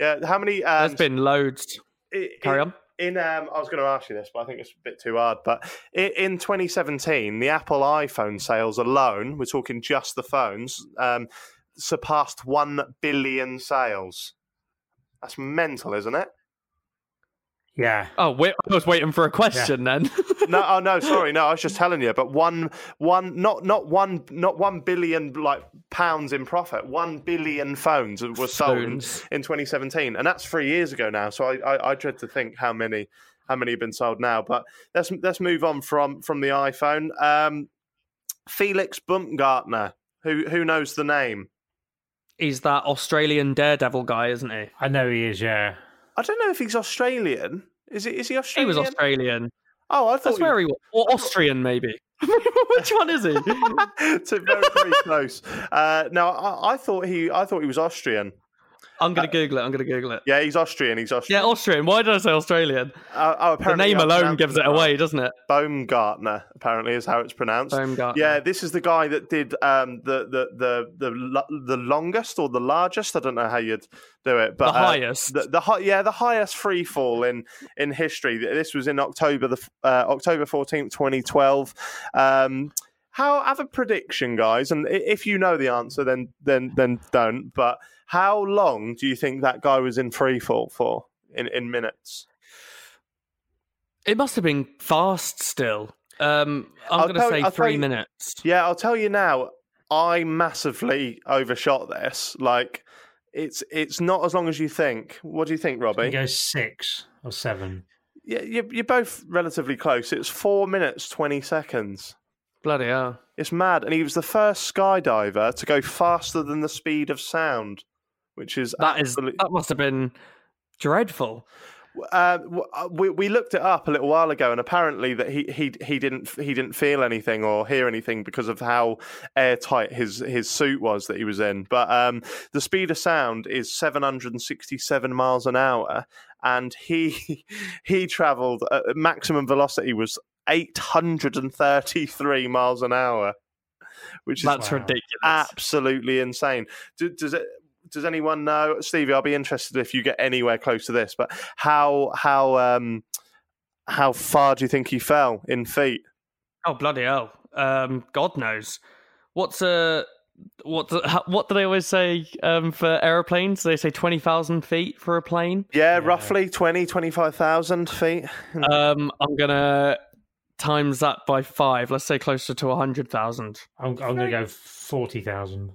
yeah how many um, There's been loads. I- Carry on. In um, I was going to ask you this, but I think it's a bit too hard. But in 2017, the Apple iPhone sales alone, we're talking just the phones, um, surpassed one billion sales. That's mental, isn't it? Yeah. Oh, wait, I was waiting for a question then. No, oh no, sorry, no, I was just telling you. But one, one, not not one, not one billion like pounds in profit. One billion phones were sold in, Phones. in 2017, and that's three years ago now. So I, I, I dread to think how many how many have been sold now. But let's let's move on from from the iPhone. Um, Felix Baumgartner, who who knows the name? He's that Australian daredevil guy, isn't he? I know he is, yeah. I don't know if he's Australian. Is it? Is he He Australian? He was Australian. Oh, I I thought swear he was. Or Austrian, maybe. Which one is he? to very very close. Uh, now I, I thought he I thought he was Austrian. I'm going to Google it. I'm going to Google it. Yeah, he's Austrian. He's Austrian. Yeah, Austrian. Why did I say Australian? Uh, oh, The name alone gives it away, doesn't it? Baumgartner, apparently, is how it's pronounced. Baumgartner. Yeah, this is the guy that did um, the, the the the the longest or the largest. I don't know how you'd do it, but The uh, highest. the, the hi- yeah, the highest free fall in in history. This was in October the uh, October fourteenth, twenty twelve. Um, how have a prediction, guys, and if you know the answer, then then then don't. But how long do you think that guy was in free fall for in in minutes? It must have been fast still. Um, I'm I'll going to tell- say I'll three you- minutes. Yeah, I'll tell you now. I massively overshot this. Like, it's it's not as long as you think. What do you think, He Robbie? goes six or seven. Yeah, you're, you're both relatively close. It's four minutes twenty seconds. Bloody hell. It's mad, and he was the first skydiver to go faster than the speed of sound, which is That is absolute- that must have been dreadful. Uh, uh, we we looked it up a little while ago, and apparently that he he he didn't he didn't feel anything or hear anything because of how airtight his his suit was that he was in. But um, the speed of sound is seven hundred and sixty seven miles an hour, and he he travelled at maximum velocity was eight hundred and thirty three miles an hour, which is That's Wow. ridiculous. absolutely insane. Do, does it? Does anyone know, Stevie? I'll be interested if you get anywhere close to this. But how how um how far do you think he fell in feet? Oh bloody hell! Um, God knows. What's a what? do- What do they always say um, for aeroplanes? They say twenty thousand feet for a plane. Yeah, Yeah. roughly 20, 25,000 feet. Um, I'm gonna times that by five. Let's say closer to hundred thousand. I'm, I'm going to go 40,000.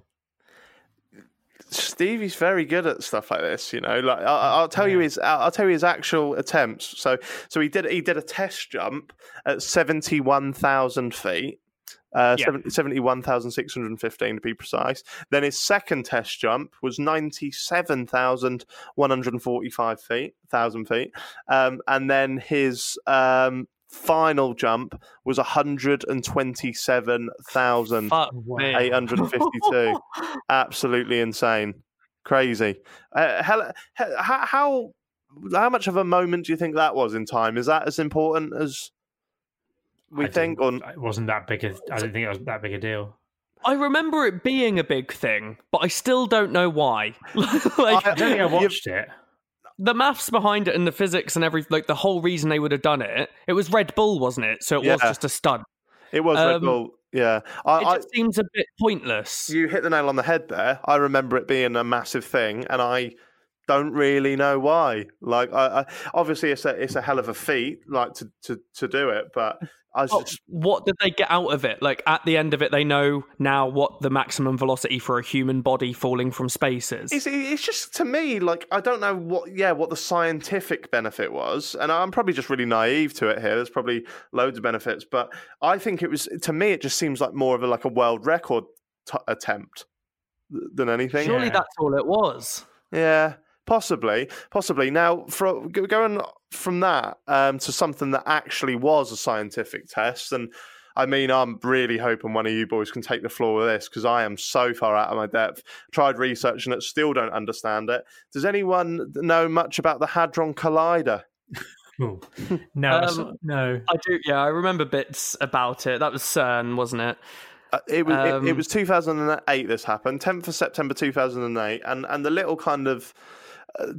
Stevie's very good at stuff like this, you know. Like I, I'll tell you his, I'll I'll tell you his actual attempts. So, so he did, he did a test jump at seventy-one thousand feet, uh, Yeah. seven- 71,615 to be precise. Then his second test jump was ninety-seven thousand one hundred forty-five feet, thousand feet, um, and then his um, final jump was one hundred and twenty-seven thousand. Fuck Wow. me. 852. Absolutely insane. Crazy. Uh, how, how how much of a moment do you think that was in time? Is that as important as we I think? Or It wasn't that big a, I didn't think it was that big a deal. I remember it being a big thing, but I still don't know why. like I don't think I watched it. The maths behind it and the physics and everything, like the whole reason they would have done it, it was Red Bull, wasn't it? So it was just a stunt. it was Red Um, Bull. Yeah, I, It I, seems a bit pointless. you hit the nail on the head there. I remember it being a massive thing, and I don't really know why. Like, I, I, obviously, it's a it's a hell of a feat, like to to, to do it. But I What, just, what did they get out of it? Like at the end of it, they know now what the maximum velocity for a human body falling from space is. it's it's just to me like I don't know what yeah what the scientific benefit was, and I'm probably just really naive to it here. There's probably loads of benefits, but I think it was to me it just seems like more of a like a world record t- attempt than anything. Surely Yeah. that's all it was. Yeah, possibly, possibly. Now, for going from that um, to something that actually was a scientific test, and I mean, I'm really hoping one of you boys can take the floor with this because I am so far out of my depth. Tried researching it, still don't understand it. Does anyone know much about the Hadron Collider? Ooh. No, Um, no. I do. Yeah, I remember bits about it. That was CERN, wasn't it? Uh, it was it, it Um, was 2008. This happened, 10th of September 2008, and and the little kind of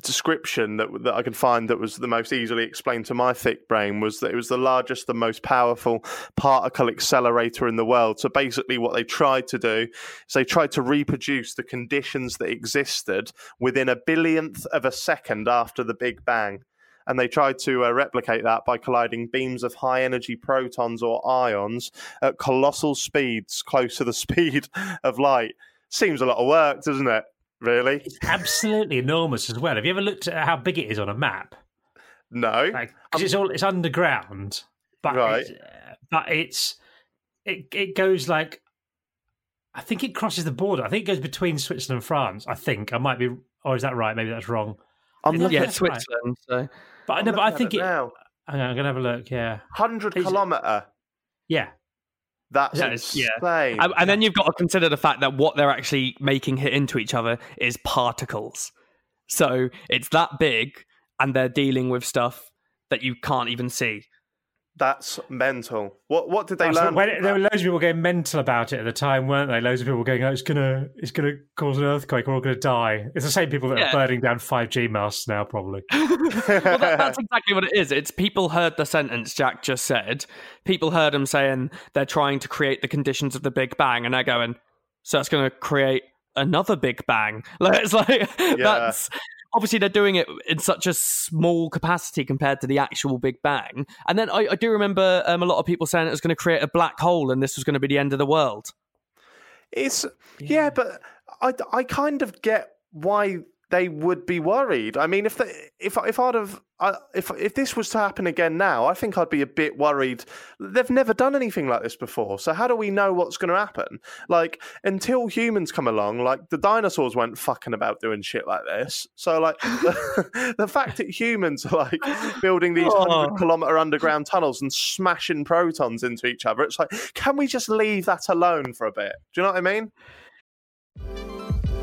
description that that I could find that was the most easily explained to my thick brain was that it was the largest and most powerful particle accelerator in the world. So basically, what they tried to do is they tried to reproduce the conditions that existed within a billionth of a second after the Big Bang. And they tried to uh, replicate that by colliding beams of high energy protons or ions at colossal speeds, close to the speed of light. Seems a lot of work, doesn't it? Really? It's absolutely enormous as well. Have you ever looked at how big it is on a map? No. Like, 'cause it's all it's underground, but Right. it's, uh, but it's it it goes like I think it crosses the border. I think it goes between Switzerland and France. I think I might be, or is that right? Maybe that's wrong. I'm looking Yeah, at it's right. Switzerland. So But I I'm know, but I think it now. I'm gonna have a look. Yeah, 100 kilometer. yeah. That's That is- yeah. insane. And, and then you've got to consider the fact that what they're actually making hit into each other is particles. So it's that big, and they're dealing with stuff that you can't even see. That's mental. What what did they so learn? when- from there were loads of people getting mental about it at the time, weren't they? Loads of people going, "Oh, it's gonna, it's gonna cause an earthquake. We're all gonna die." It's the same people that Yeah. are burning down five G masts now, probably. well, that, that's exactly what it is. It's people heard the sentence Jack just said. People heard him saying they're trying to create the conditions of the Big Bang, and they're going, so it's going to create another Big Bang. Like, it's like that's obviously they're doing it in such a small capacity compared to the actual Big Bang. And then I, I do remember um, a lot of people saying it was going to create a black hole, and this was going to be the end of the world. It's yeah. but I, I kind of get why they would be worried. I mean, if they, if if I'd have if if this was to happen again now, I think I'd be a bit worried. They've never done anything like this before, so how do we know what's going to happen? Like until humans come along, like the dinosaurs weren't fucking about doing shit like this. So like the, the fact that humans are like building these hundred-kilometer underground tunnels and smashing protons into each other, it's like, can we just leave that alone for a bit? Do you know what I mean?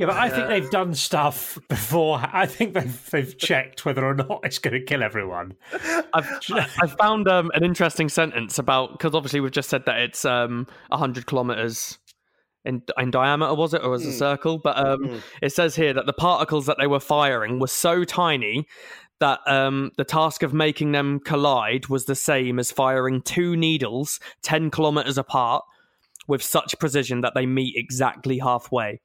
Yeah, but I think they've done stuff before. I think they've they've checked whether or not it's going to kill everyone. I've I've found um, an interesting sentence about because obviously we've just said that it's um hundred kilometers in in diameter, was it, or as a circle? But um, it says here that the particles that they were firing were so tiny that um the task of making them collide was the same as firing two needles ten kilometers apart with such precision that they meet exactly halfway.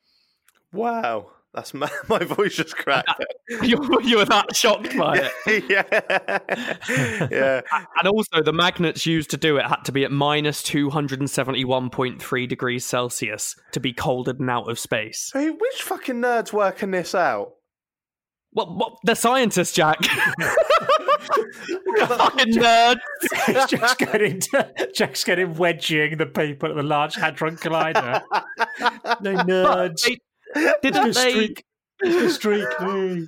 Wow, that's my, my voice just cracked. you, you were that shocked by it. yeah, yeah. And also, the magnets used to do it had to be at minus 271.3 degrees Celsius to be colded and out of space. Hey, which fucking nerds working this out? Well, what, the scientists, Jack. fucking nerds. It's just getting Jack's getting wedging the people at the Large Hadron Collider. no nerds. They, didn't they? streak. Mr. Streaky.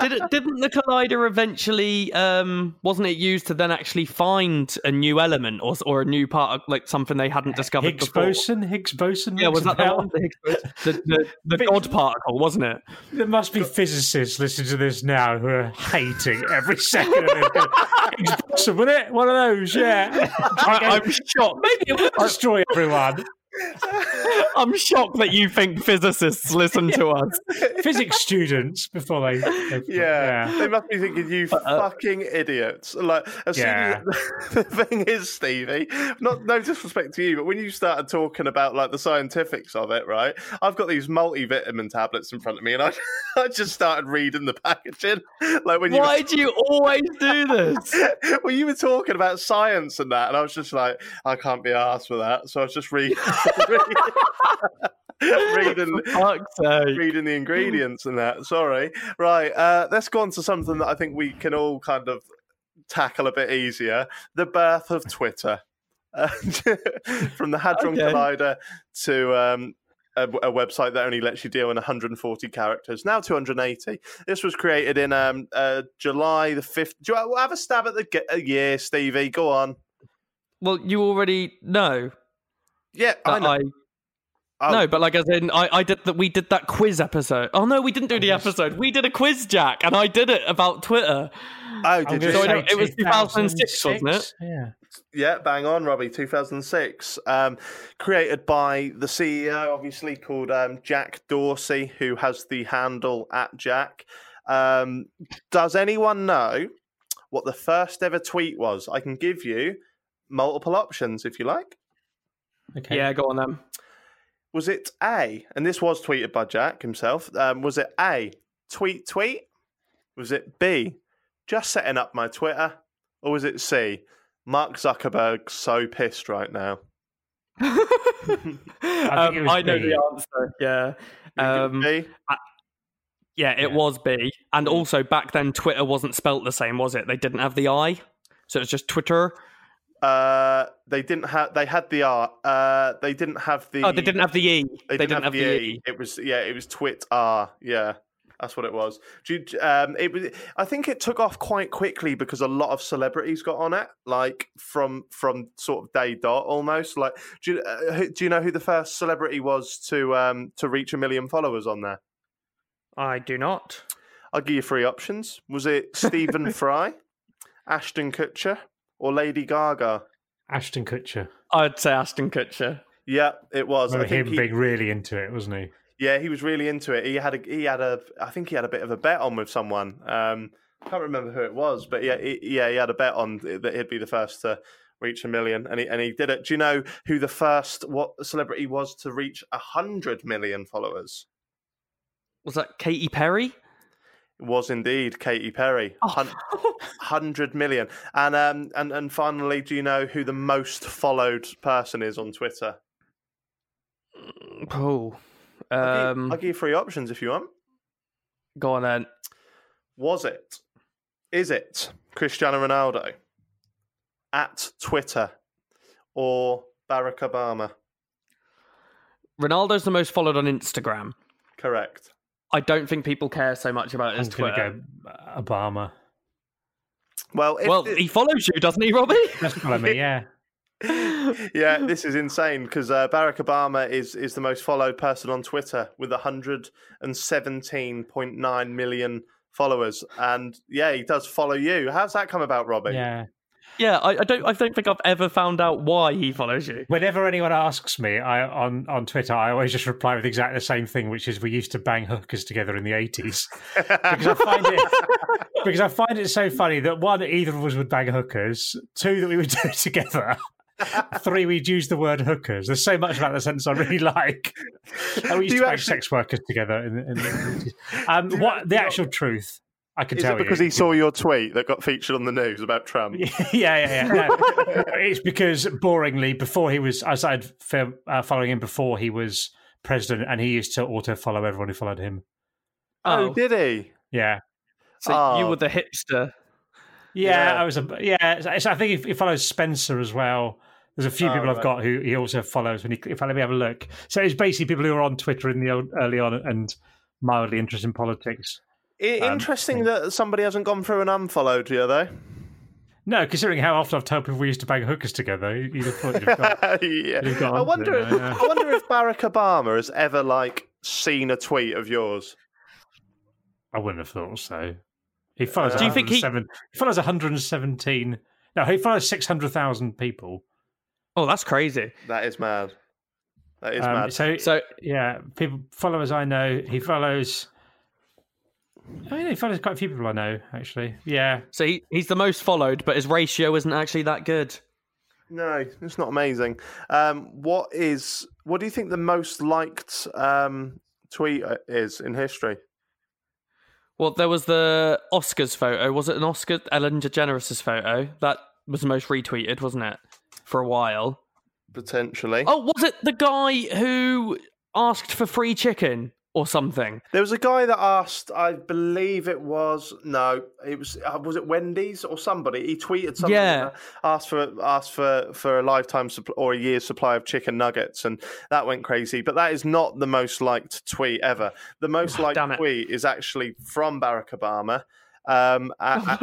Did it, didn't the collider eventually? Um, wasn't it used to then actually find a new element or or a new part of like something they hadn't discovered Higgs before? boson. Higgs boson. Yeah, was that the one? The, Higgs boson? the, the, the God particle, wasn't it? There must be physicists listening to this now who are hating every second of it. Higgs boson, wasn't it? One of those, yeah. I, I'm shocked. Maybe it will destroy everyone. I'm shocked that you think physicists listen to us. Physics students before they. they Yeah. they must be thinking you uh, fucking idiots. Like, as Yeah. soon as the thing is, Stevie, not no disrespect to you, but when you started talking about like the scientifics of it, right? I've got these multivitamin tablets in front of me, and I, I just started reading the packaging. Like when you, were- Why do you always do this? well, you were talking about science and that, and I was just like, I can't be asked with that, so I was just reading. reading Fuck's reading the ingredients and that. Sorry. Right. Uh, let's go on to something that I think we can all kind of tackle a bit easier: the birth of Twitter. Uh, from the Hadron Okay. Collider to um, a, a website that only lets you deal in 140 characters, now 280. This was created in um, uh, July the 5th. Do you have a stab at the ge- uh, year, Stevie? Go on. Well, you already know. Yeah, I know. I, Oh. No, but like as in, I, I did that. We did that quiz episode. Oh no, we didn't do the episode. We did a quiz, Jack, and I did it about Twitter. Oh, I'm did you? So I say don't- it was 2006, wasn't it? Yeah. Yeah, bang on, Robbie. 2006. Um, created by the CEO, obviously called um, Jack Dorsey, who has the handle at Jack. Um, does anyone know what the first ever tweet was? I can give you multiple options if you like. Okay. Yeah, go on then. Was it A, and this was tweeted by Jack himself, um, was it A, tweet tweet? Was it B, just setting up my Twitter? Or was it C, Mark Zuckerberg's so pissed right now? think um, was I know the answer. Yeah. Um, B? yeah, it Yeah. was B. And also back then, Twitter wasn't spelt the same, was it? They didn't have the I, so it was just Twitter. Uh, they didn't have. They had the R. Uh, they didn't have the. Oh, they didn't have the E. They, didn't, have, the E. It was yeah. It was Twit R. Yeah, that's what it was. Do you, um, it was. I think it took off quite quickly because a lot of celebrities got on it, like from from sort of day dot almost. Like, do you, uh, who- do you know who the first celebrity was to um to reach a million followers on there? I do not. I'll give you three options. Was it Stephen Fry, Ashton Kutcher, or Lady Gaga? Ashton Kutcher. I'd say Ashton Kutcher. Yeah, it was. I Remember think him he- being really into it, wasn't he? Yeah, he was really into it. He had a he had a I think he had a bit of a bet on with someone. Um, can't remember who it was, but yeah, he, yeah, he had a bet on that he'd be the first to reach a million, and he and he did it. Do you know who the first what celebrity was to reach a hundred million followers? Was that Katy Perry? It was indeed Katy Perry, Hun- hundred million. And um and and finally, do you know who the most followed person is on Twitter? Oh. I'll, give, Um, I'll give you three options if you want. go on then. Was it? Is it Cristiano Ronaldo at Twitter or Barack Obama? Ronaldo's the most followed on Instagram. Correct. I don't think people care so much about his I'm going Twitter. to go Obama. Well, if well, thi- he follows you, doesn't he, Robbie? That's follow me, yeah. yeah, this is insane because uh, Barack Obama is is the most followed person on Twitter with 117.9 million followers, and yeah, he does follow you. How's that come about, Robbie? Yeah. Yeah, I, I don't. I don't think I've ever found out why he follows you. Whenever anyone asks me I, on on Twitter, I always just reply with exactly the same thing, which is we used to bang hookers together in the eighties. because I find it because I find it so funny that one, either of us would bang hookers. Two, that we would do it together. Three, we'd use the word hookers. There's so much about the sentence I really like. And we used Do to bang actually- sex workers together in, the- in the 80s. Um, what the actual truth? I can Is tell it because you. he saw your tweet that got featured on the news about Trump? yeah, yeah, yeah. No. it's because boringly, before he was, I started film, uh, following him before he was president, and he used to auto follow everyone who followed him. Oh, Oh, did he? Yeah, so you Oh. were the hipster. yeah. Yeah. I was a yeah. so- so I think he, he follows Spencer as well. There's a few Oh, people I've got who he also follows. When he, if I let me have a look, so it's basically people who are on Twitter in the old, early on and mildly interested in politics. I- Um, interesting that somebody hasn't gone through and unfollowed you, though. No, considering how often I've told people we used to bang hookers together, you- you'd have thought you'd have got, yeah. you'd have got I onto wonder. it, yeah. I wonder if Barack Obama has ever like seen a tweet of yours. I wouldn't have thought so. He follows. Do you think he- he follows 117? No, he follows 600,000 people. Oh, that's crazy. That is mad. That is Um, mad. So, So yeah, people followers I know. He follows. I mean, he follows quite a few people I know actually. Yeah, so he, he's the most followed, but his ratio isn't actually that good. No, it's not amazing. Um, what is? What do you think the most liked um, tweet uh, is in history? Well, there was the Oscars photo. Was it an Oscar? Ellen DeGeneres' photo. That was the most retweeted, wasn't it? For a while. Potentially. Oh, was it the guy who asked for free chicken or something? There was a guy that asked. I believe it was no. It was uh, was it Wendy's or somebody? He tweeted something. Yeah. asked for asked for for a lifetime supply or a year's supply of chicken nuggets, and that went crazy. But that is not the most liked tweet ever. The most liked tweet is actually from Barack Obama. Um, at-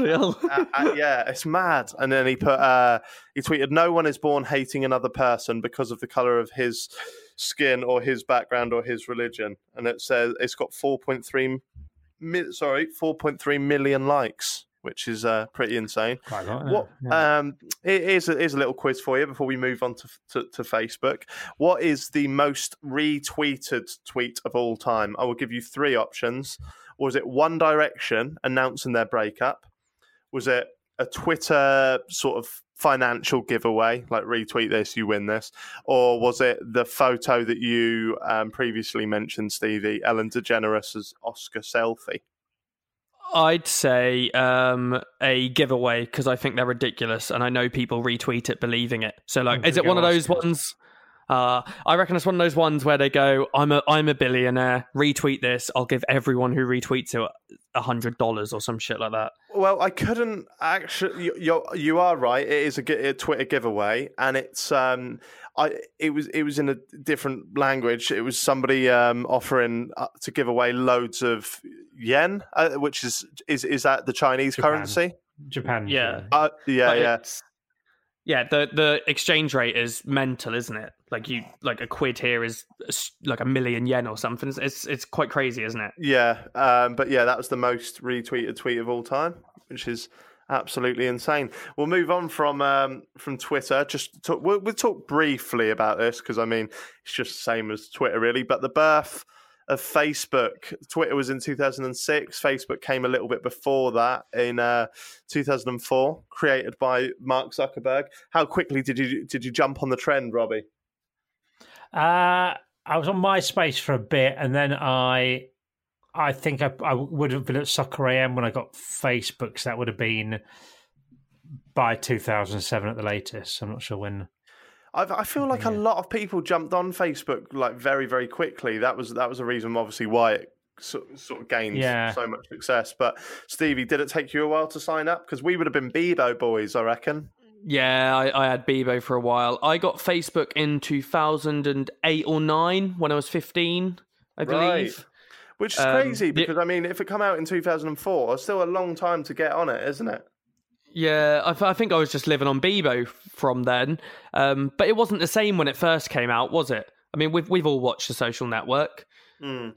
at- uh, yeah, it's mad. And then he put, uh, he tweeted, "No one is born hating another person because of the color of his skin or his background or his religion." And it says it's got four point three, mi- sorry, four point three million likes, which is uh, pretty insane. quite a lot. What? yeah. Um, it is a, is a little quiz for you before we move on to, to to Facebook. What is the most retweeted tweet of all time? I will give you three options. Was it One Direction announcing their breakup? Was it a Twitter sort of financial giveaway, like retweet this, you win this, or was it the photo that you um, previously mentioned, Stevie, Ellen DeGeneres' Oscar selfie? I'd say um, a giveaway because I think they're ridiculous, and I know people retweet it believing it. So, like, is it one of those ones? Uh, I reckon it's one of those ones where they go, "I'm a I'm a billionaire. Retweet this. I'll give everyone who retweets it a hundred dollars or some shit like that." Well, I couldn't actually. You, you're, you are right. It is a, a Twitter giveaway, and it's um, I it was it was in a different language. It was somebody um offering uh, to give away loads of yen, uh, which is is is that the Chinese Japan. currency? Japan. Yeah. Uh, yeah, But yeah. it's- yeah. The the exchange rate is mental, isn't it? Like you like a quid here is like a million yen or something. It's it's, it's quite crazy, isn't it? Yeah, um, but yeah, that was the most retweeted tweet of all time, which is absolutely insane. We'll move on from um, from Twitter. Just talk, we'll, we'll talk briefly about this because I mean it's just the same as Twitter, really. But the birth of Facebook, Twitter was in 2006. Facebook came a little bit before that in uh, 2004, created by Mark Zuckerberg. How quickly did you did you jump on the trend, Robbie? Uh, I was on MySpace for a bit, and then I, I think I, I would have been at Soccer AM when I got Facebook. So that would have been by 2007 at the latest. I'm not sure when. I've, I feel like a lot of people jumped on Facebook like very, very quickly. That was that was a reason, obviously, why it sort, sort of gained Yeah. so much success. But Stevie, did it take you a while to sign up? Because we would have been Bebo boys, I reckon. Yeah, I, I had Bebo for a while. I got Facebook in 2008 or 9 when I was 15, I believe. Right. Which is Um, crazy the- because I mean, if it come out in 2004, it's still a long time to get on it, isn't it? Yeah, I, th- I think I was just living on Bebo from then. Um, but it wasn't the same when it first came out, was it? I mean, we've we've all watched The Social Network. Mm.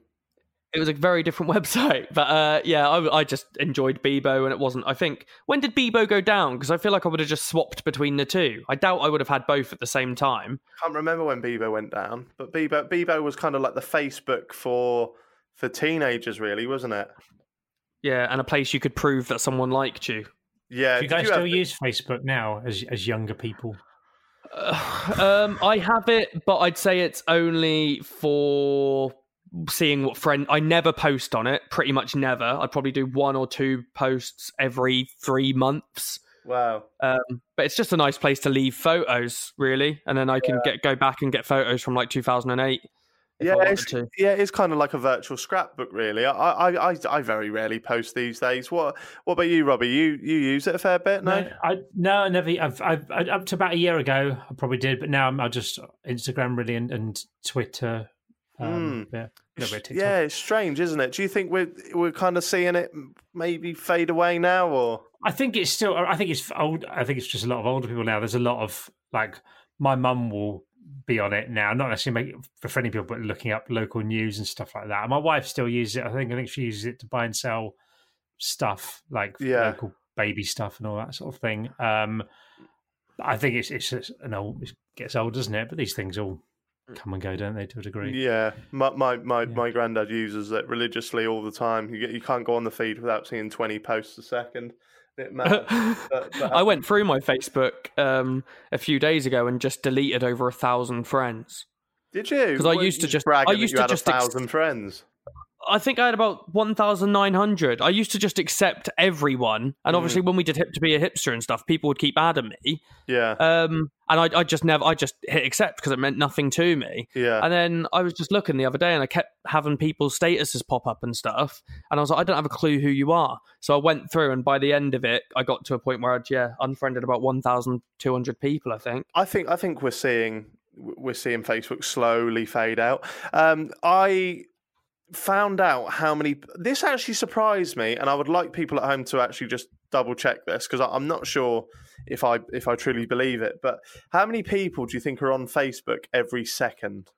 It was a very different website, but uh, yeah, I, I just enjoyed Bebo, and it wasn't. I think when did Bebo go down? Because I feel like I would have just swapped between the two. I doubt I would have had both at the same time. Can't remember when Bebo went down, but Bebo Bebo was kind of like the Facebook for for teenagers, really, wasn't it? Yeah, and a place you could prove that someone liked you. Yeah. Do you did guys have- still use Facebook now as as younger people? um, I have it, but I'd say it's only for seeing what friend. I never post on it. Pretty much never. I'd probably do one or two posts every three months. Wow. Um, but it's just a nice place to leave photos, really, and then I can get go back and get photos from like 2008. If I Yeah, it's, to. yeah, it's kind of like a virtual scrapbook, really. I, I, I, I very rarely post these days. What, what about you, Robbie? You, you use it a fair bit, no? No, I no, I never. I've, I've up to about a year ago, I probably did, but now I'm I just Instagram really and, and Twitter, Um, Hmm. yeah, a little bit of TikTok. Yeah, it's strange, isn't it? Do you think we're we're kind of seeing it maybe fade away now, or I think it's still. I think it's old. I think it's just a lot of older people now. There's a lot of like my mum will be on it now, not necessarily make, befriending people, but looking up local news and stuff like that. And my wife still uses it. I think. I think she uses it to buy and sell stuff like Yeah. local baby stuff and all that sort of thing. Um, I think it's it's just an old. It gets old, doesn't it? But these things all come and go, don't they? To a degree. yeah? My my my, my granddad uses it religiously all the time. You get, you can't go on the feed without seeing twenty posts a second. Bit mad. but, but I went through my Facebook um, a few days ago and just deleted over a thousand friends. Did you? Because I used to just- I used to just a ex- thousand friends. I think I had about 1,900. I used to just accept everyone. And obviously, Mm. when we did Hip to Be a Hipster and stuff, people would keep adding me. Yeah, Um, and I, I just never, I just hit accept because it meant nothing to me. yeah. And then I was just looking the other day and I kept having people's statuses pop up and stuff. And I was like, I don't have a clue who you are. So I went through and by the end of it, I got to a point where I'd, yeah, unfriended about 1,200 people, I think. I think I think we're seeing we're seeing Facebook slowly fade out. Um, I found out how many. This actually surprised me, and I would like people at home to actually just double check this because I'm not sure if I if I truly believe it. But how many people do you think are on Facebook every second?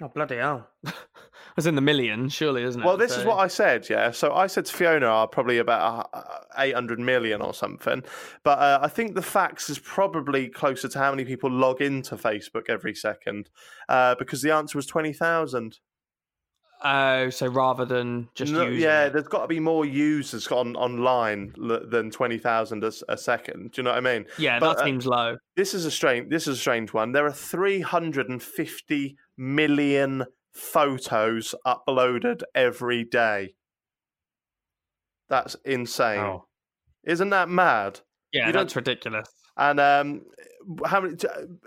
Oh, bloody hell. it's in the millions, surely, isn't it? Well, this is what I said, yeah. So I said to Fiona are probably about uh, 800 million or something. But uh, I think the facts is probably closer to how many people log into Facebook every second uh, because the answer was 20,000. Oh, so rather than just No, using yeah, it. there's got to be more users on online l- than 20,000 a second. Do you know what I mean? Yeah, But, that uh, seems low. This is a strange. This is a strange one. There are 350 million photos uploaded every day. That's insane. Oh. Isn't that mad? Yeah, you that's ridiculous. And um, how many?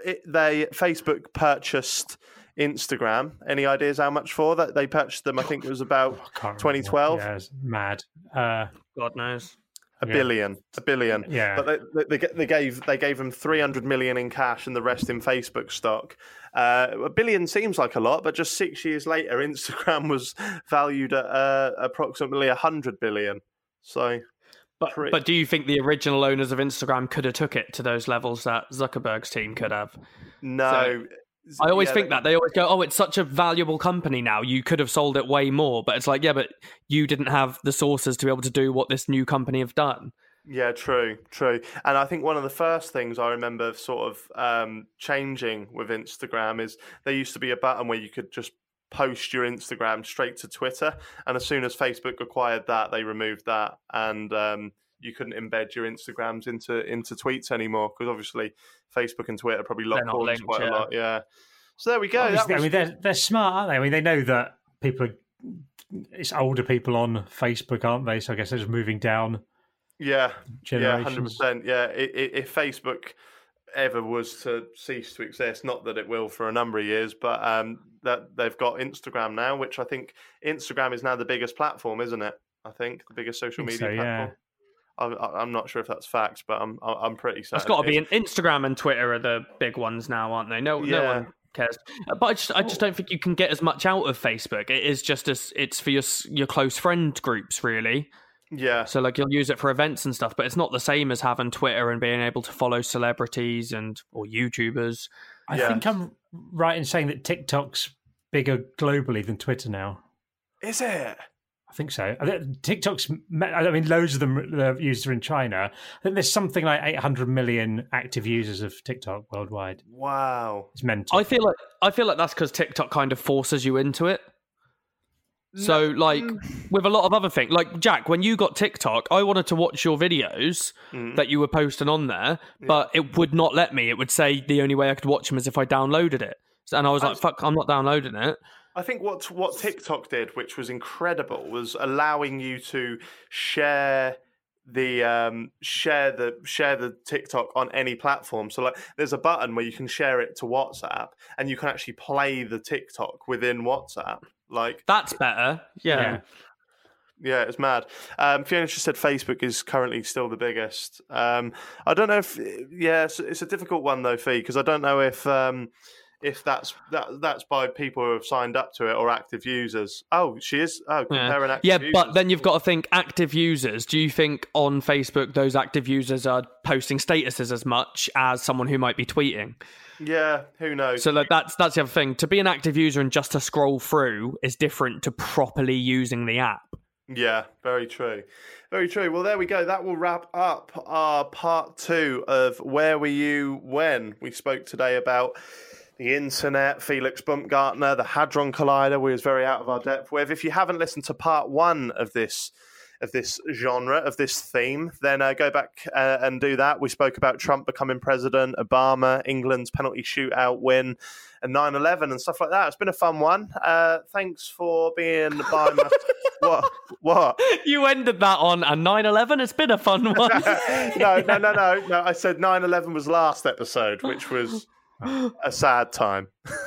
It, they Facebook purchased Instagram. Any ideas how much for that? They purchased them. I think it was about Can't 2012. Yeah, it's mad. Uh, God knows. A Yeah. billion, a billion. Yeah. But they, they, they- they gave they gave them three hundred million in cash and the rest in Facebook stock. Uh, a billion seems like a lot, but just six years later, Instagram was valued at uh, approximately a hundred billion. So, But, pretty- but do you think the original owners of Instagram could have took it to those levels that Zuckerberg's team could have? no. I always Yeah, think that they always go, "Oh, it's such a valuable company now. You could have sold it way more." But it's like, yeah, but you didn't have the sources to be able to do what this new company have done. Yeah, true, true. And I think one of the first things I remember sort of um, changing with Instagram is there used to be a button where you could just post your Instagram straight to Twitter, and as soon as Facebook acquired that, they removed that, and um, you couldn't embed your Instagrams into into tweets anymore because obviously Facebook and Twitter probably lock not horns linked, quite yeah. a lot. Yeah. So there we go. Obviously, I mean, they're they're smart, aren't they? I mean, they know that people are. It's older people on Facebook, aren't they? So I guess they're just moving down. Yeah, yeah, hundred percent. Yeah, if Facebook ever was to cease to exist, not that it will for a number of years, but um, that they've got Instagram now, which I think Instagram is now the biggest platform, isn't it? I think the biggest social media so, platform. I, I- I'm not sure if that's facts, but I'm I'm pretty certain. It's got to be it an Instagram and Twitter are the big ones now, aren't they? No, no one cares. Uh, But I just, I just don't think you can get as much out of Facebook. It is just as it's for your your close friend groups, really. Yeah, So like you'll use it for events and stuff, but it's not the same as having Twitter and being able to follow celebrities and or YouTubers. I Yeah. think I'm right in saying that TikTok's bigger globally than Twitter now. is it? I think so. I think TikTok's. I mean, loads of them the users are in China. I think there's something like 800 million active users of TikTok worldwide. Wow. It's mental. I feel like I feel like that's because TikTok kind of forces you into it. So like with a lot of other things, like Jack, when you got TikTok, I wanted to watch your videos Mm. that you were posting on there, but it would not let me. It would say the only way I could watch them is if I downloaded it, and I was like, "Fuck, I'm not downloading it." I think what what TikTok did, which was incredible, was allowing you to share the um, share the share the TikTok on any platform. So like, there's a button where you can share it to WhatsApp, and you can actually play the TikTok within WhatsApp. Like That's better. Yeah. Yeah. yeah, it's mad. Um, Fiona just said Facebook is currently still the biggest. Um, I don't know if yeah, it's, it's a difficult one though, Fee, because I don't know if um, if that's that, that's by people who have signed up to it or active users. Oh, she is. Oh, comparing Yeah, active yeah users. but then you've got to think active users. Do you think on Facebook those active users are posting statuses as much as someone who might be tweeting? yeah, who knows? So like that's that's the other thing. To be an active user and just to scroll through is different to properly using the app. Yeah, very true. Very true. Well, there we go. That will wrap up our part two of Where Were You When? We spoke today about the internet, Felix Baumgartner, the Hadron Collider, we was very out of our depth with. If you haven't listened to part one of this of this genre, of this theme, then uh, go back uh, and do that. We spoke about Trump becoming president, Obama, England's penalty shootout win, and 9 11 and stuff like that. It's been a fun one. Uh, thanks for being by my. what? What? You ended that on a 9/11. It's been a fun one. no, no, no, no, no. I said 9 11 was last episode, which was a sad time.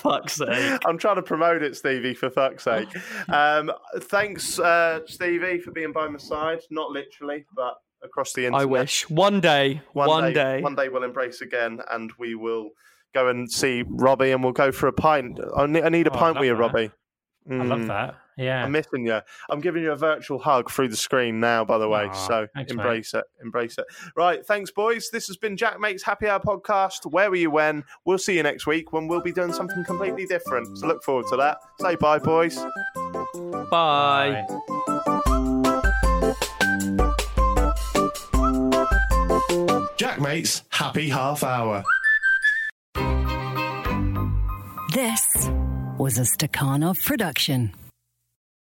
fuck's sake. I'm trying to promote it, Stevie, for fuck's sake. Um, thanks, uh, Stevie, for being by my side. Not literally, but across the internet. I wish one day, one, day, One day we'll embrace again and we will go and see Robbie and we'll go for a pint. I need, I need a Oh, pint with you, that. Robbie. I love Mm. that. Yeah. I'm missing you. I'm giving you a virtual hug through the screen now, by the way. Aw, so thanks, mate. embrace it. Embrace it. Right. Thanks, boys. This has been Jack Mate's Happy Hour podcast. Where were you when? We'll see you next week when we'll be doing something completely different. So look forward to that. Say bye, boys. Bye. Jack Mate's Happy Half Hour. This was a Stakhanov production.